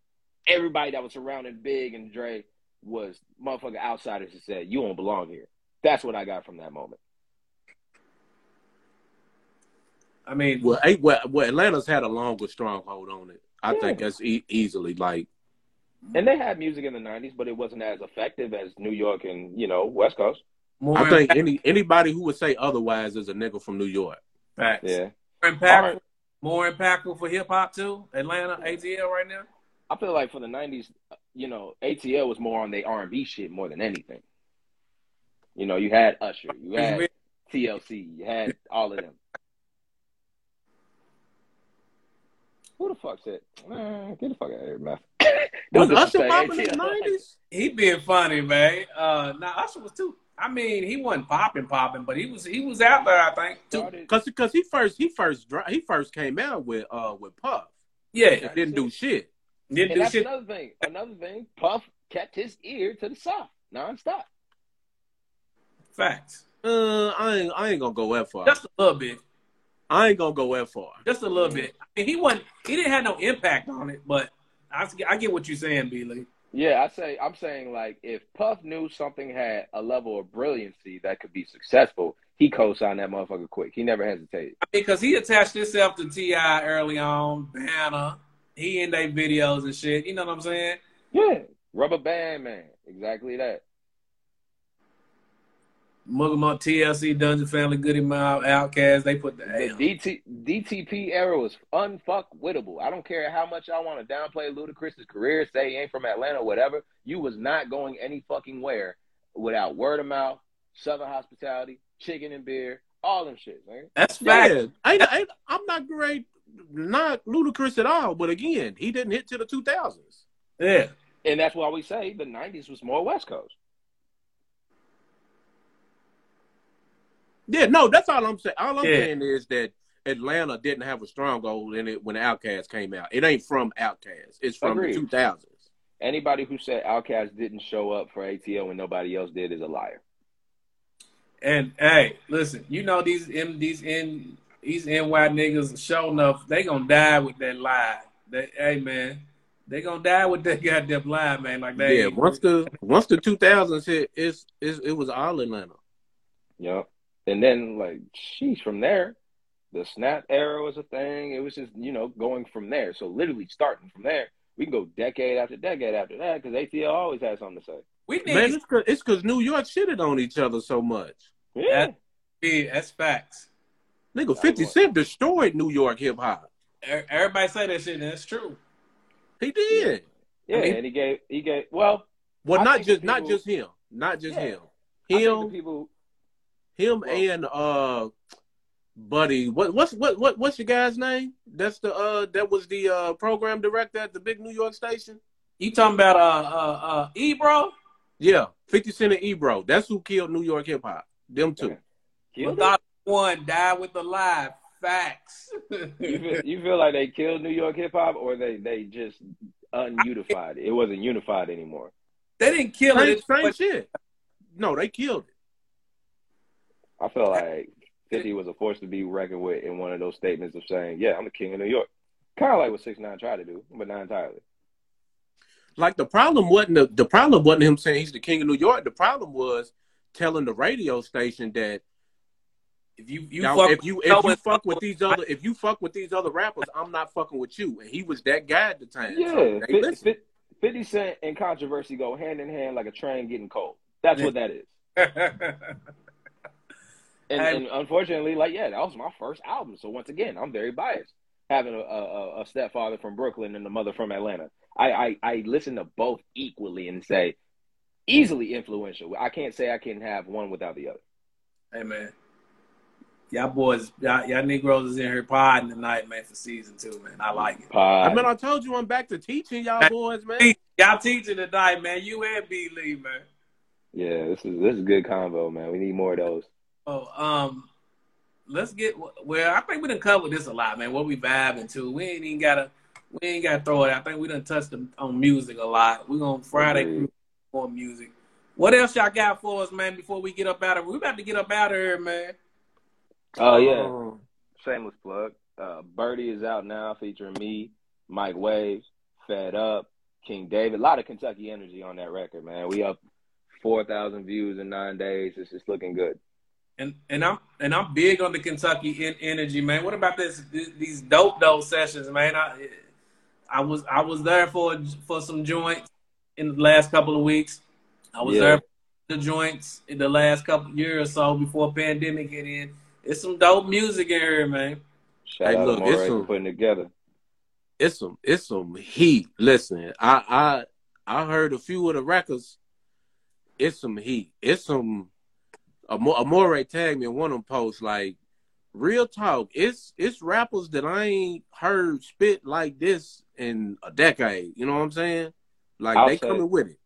Everybody that was surrounding Big and Dre was motherfucking outsiders that said, "You don't belong here." That's what I got from that moment. I mean, Well, well, well, Atlanta's had a longer stronghold on it. I Yeah. think that's e- easily like And they had music in the '90s, but it wasn't as effective as New York and you know West Coast. more I think any anybody who would say otherwise is a nigga from New York. impactful. Yeah, More impactful, Alright. more impactful for hip hop too. Atlanta, ATL right now. I feel like for the '90s, you know, ATL was more on the R&B shit more than anything. You know, you had Usher, you had TLC, you had all of them. Who the fuck said? Man, get the fuck out of here, man. Was Usher popping in the nineties? He being funny, man. Uh, now Usher was too. I mean, he wasn't popping, popping, but he was he was out there. I think. Too. Cause, cause he first he first he first came out with uh with Puff. Yeah, It didn't do shit. didn't And do that's shit. another thing. Another thing, Puff kept his ear to the south nonstop. Facts. Uh, I ain't I ain't gonna go that far. Just a little bit. I ain't gonna go that far. Just a little bit. I mean, he wasn't. He didn't have no impact on it, but I, I get what you're saying, B. Lee. Yeah, I say I'm saying like if Puff knew something had a level of brilliancy that could be successful, he co-signed that motherfucker quick. He never hesitated. because he attached himself to T.I early on, Banner. He in their videos and shit. You know what I'm saying? Yeah, rubber band man, exactly that. Mugga TLC, Dungeon Family, Goodie Mob, Outkast. They put the The DT, DTP era was unfuckwittable. I don't care how much y'all want to downplay Ludacris's career, say he ain't from Atlanta, whatever. You was not going any fucking where without word of mouth, Southern hospitality, chicken and beer, all them shit, man. That's bad. Yeah, ain't, ain't, I'm not great, not ludicrous at all. But again, he didn't hit to the 2000s. Yeah. And that's why we say the '90s was more West Coast. Yeah, no, that's all I'm saying. All I'm Yeah. saying is that Atlanta didn't have a stronghold in it when Outkast came out. It ain't from Outkast. It's from Agreed. the 2000s. Anybody who said Outkast didn't show up for ATL when nobody else did is a liar. And hey, listen, you know these M these N these NY niggas show enough, they gonna die with that lie. They, hey man, they gonna die with that goddamn lie, man. Like they Yeah, once the once the two thousands hit, it's, it's it was all Atlanta. Yep. And then like, sheesh, from there, the snap era was a thing. It was just you know going from there. So literally starting from there, we can go decade after decade after that because ATL always had something to say. we need Man, it's cause, New York shitted on each other so much. Yeah. yeah, that's facts. Nigga, Fifty Cent destroyed New York hip hop. Er- Everybody say that shit, and it's true. He did. Yeah, I mean- and he gave he gave well. Well, I not just the not just him, not just Yeah. him. I think the Him, people him, Well- and uh, buddy, what what's what what what's your guy's name? That's the uh that was the uh program director at the big New York station. You talking about uh uh uh Ebro? Yeah, Fifty Cent and Ebro. That's who killed New York hip hop. Them two. killed it. One, died with the lie. Facts. You feel, you feel like they killed New York hip hop, or they they just ununified? It It wasn't unified anymore. they didn't kill Same, it. same shit. No, they killed it. I feel like Fifty was a force to be reckoned with in one of those statements of saying, "Yeah, I'm the king of New York." Kind of like what Six Nine tried to do, but not entirely. Like the problem wasn't the, the problem wasn't him saying he's the king of New York. The problem was telling the radio station that if you you Now, fuck if you if you Noah- fuck with these other if you fuck with these other rappers, I'm not fucking with you. And he was that guy at the time. Yeah, So, hey, Fif- listen. Fif- Fifty Cent and controversy go hand in hand like a train getting cold. That's what that is. And, Hey. and unfortunately, like yeah, that was my first album. So once again, I'm very biased. Having a, a, a stepfather from Brooklyn and a mother from Atlanta, I, I I listen to both equally and say easily influential. I can't say I can have one without the other. hey man, y'all boys, y'all, y'all Negroes is in here podding tonight, man, for season two, man. I like it. Pod. I mean, I told you I'm back to teaching y'all boys, man. Y'all teaching tonight, man. You and B Lee, man. yeah, this is this is good combo, man. We need more of those. Oh, um, let's get well. I think we done covered this a lot, man. What we vibing to? We ain't even gotta, we ain't gotta throw it. I think we done touched on music a lot. We gonna Friday Agreed. more music. What else y'all got for us, man? Before we get up out of, we about to get up out of here, man. Oh yeah, Um, shameless plug. Uh, Birdie is out now, featuring me, Mike Waves, Fed Up, King David. A lot of Kentucky energy on that record, man. We up four thousand views in nine days. It's just looking good. And and I'm and I'm big on the Kentucky en- energy, man. What about this? These dope dope sessions, man. I I was I was there for for some joints in the last couple of weeks. I was Yeah. there for the joints in the last couple of years or so before pandemic hit in. It's some dope music in here, man. Shout Hey, out look, to it's some- putting together. it's some it's some heat. Listen, I I I heard a few of the records. It's some heat. It's some. Amore tagged me in one of them posts like, real talk. It's it's rappers that I ain't heard spit like this in a decade. You know what I'm saying? Like I'll they say- coming with it.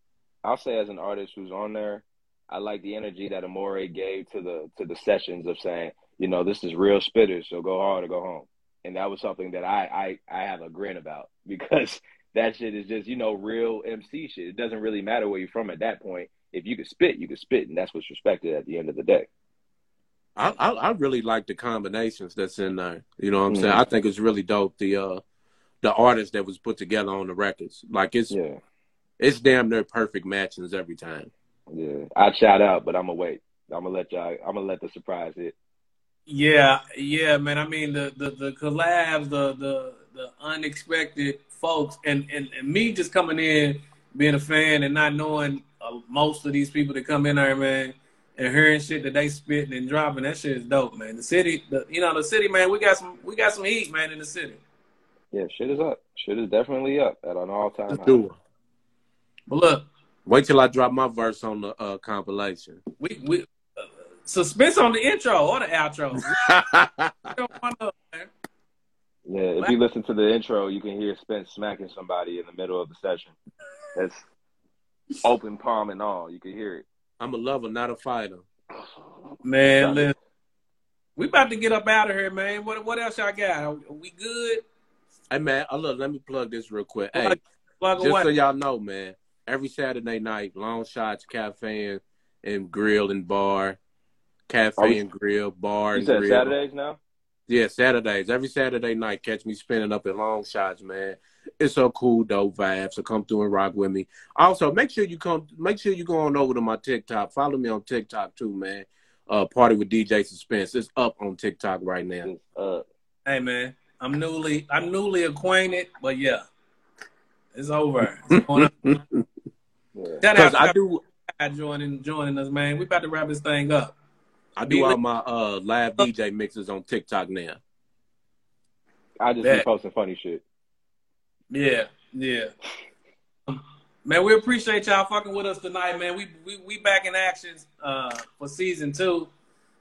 I'll say as an artist who's on there, I like the energy that Amore gave to the to the sessions of saying, you know, this is real spitters, so go hard or go home. And that was something that I I, I have a grin about because that shit is just, you know, real MC shit. It doesn't really matter where you're from at that point. If you can spit, you can spit, and that's what's respected at the end of the day. I, I I really like the combinations that's in there. You know what I'm saying? Mhm. I think it's really dope. The uh the artist that was put together on the records. Like it's Yeah. it's damn near perfect matchings every time. Yeah. I'd shout out, but I'm gonna wait. I'm gonna let y'all I'm gonna let the surprise hit. Yeah, yeah, man. I mean the the, the collabs, the the the unexpected folks, and, and and me just coming in, being a fan and not knowing uh, most of these people that come in there, man, and hearing shit that they spitting and dropping. That shit is dope, man. The city, the you know the city, man. We got some we got some heat, man, in the city. Yeah, shit is up. Shit is definitely up at an all time Let's high. do it. But look, Wait till I drop my verse on the uh, compilation. we we uh, suspense on the intro or the outro. We don't wanna- man. Yeah, if you listen to the intro, you can hear Spence smacking somebody in the middle of the session. That's open palm and all. You can hear it. I'm a lover, not a fighter. Man, listen. We about to get up out of here, man. What what else y'all got? Are we good? Hey man, uh, look, let me plug this real quick. Hey, Plug just away. so y'all know, man, every Saturday night, Long Shots Cafe and, and Grill and Bar, Cafe Are we- and Grill, Bar You and said Grill. Saturdays now? Yeah, Saturdays. Every Saturday night, catch me spinning up in long shots, man. It's a cool, dope vibe. So come through and rock with me. Also, make sure you come. Make sure you go on over to my TikTok. Follow me on TikTok too, man. Uh, party with DJ Suspense. It's up on TikTok right now. Uh, Hey man, I'm newly I'm newly acquainted, but yeah, it's over. It's going up. yeah. Shout Because out I do, to joining joining us, man. We about to wrap this thing up. I do all my uh live DJ mixes on TikTok now. I just Bet. be posting funny shit. Yeah, yeah. Man, we appreciate y'all fucking with us tonight, man. We we, we back in action uh, for season two.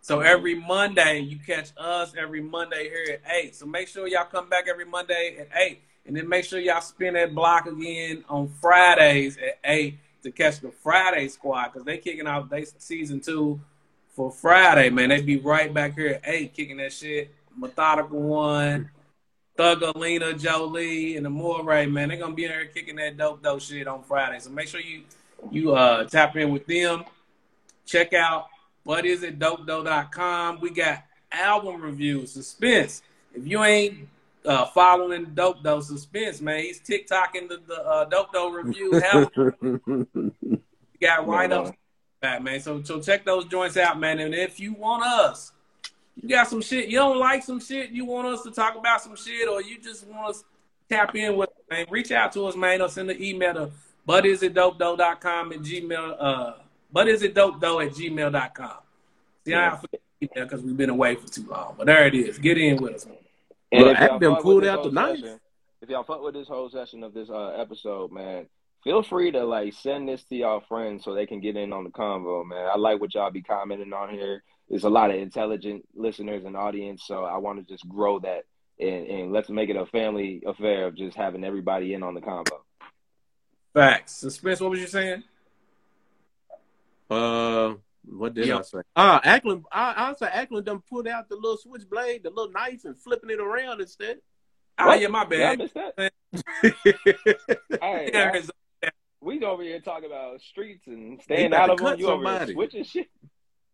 So every Monday you catch us every Monday here at eight. So make sure y'all come back every Monday at eight, and then make sure y'all spin that block again on Fridays at eight to catch the Friday squad because they kicking out they season two for Friday. Man, they be right back here at eight kicking that shit. Methodical one. Thug Alina, Jolie, and the Moray, man, they're gonna be in there kicking that dope dope shit on Friday. So make sure you you uh tap in with them. Check out what is it dopedope.com. We got album reviews, suspense. If you ain't uh, following Dope Dope Suspense, man, he's TikToking the, the uh, Dope Dope review. got right back, man. So so check those joints out, man. And if you want us, you got some shit, you don't like some shit, you want us to talk about some shit, or you just want us to tap in with man, reach out to us, man, or send an email to butisitdopedoe.com at gmail uh butisitdopedoe at gmail.com. See Yeah. I forget email because we've been away for too long. But there it is. Get in with us. man. And Look, if I've y'all been pulled out tonight. session- If y'all fuck with this whole session of this uh, episode, man, feel free to like send this to y'all friends so they can get in on the convo, man. I like what y'all be commenting on here. There's a lot of intelligent listeners and audience, so I want to just grow that and, and let's make it a family affair of just having everybody in on the convo. Facts. Suspense, what was you saying? Uh, what did Yeah. I say? Ah, Ackland. I, I said Ackland done pulled out the little switchblade, the little knife, and flipping it around instead. Oh What? yeah, my Did I bad. miss that? Hey, Yeah, I- we over here talking about streets and staying out of them. cut You over here switching shit.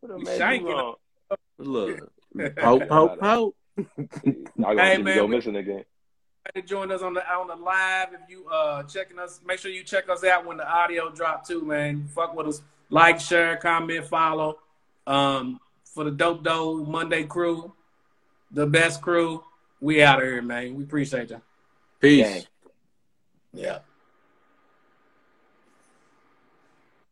What a You shanking wrong. Look, poke, poke, poke. Y'all gonna Hey, man, go we- missing again. to join us on the on the live. If you uh checking us, make sure you check us out when the audio drop too, man. Fuck with us. Like, share, comment, follow. Um, for the dope dope Monday crew, the best crew. We out of here, man. We appreciate you. Peace. Gang. Yeah.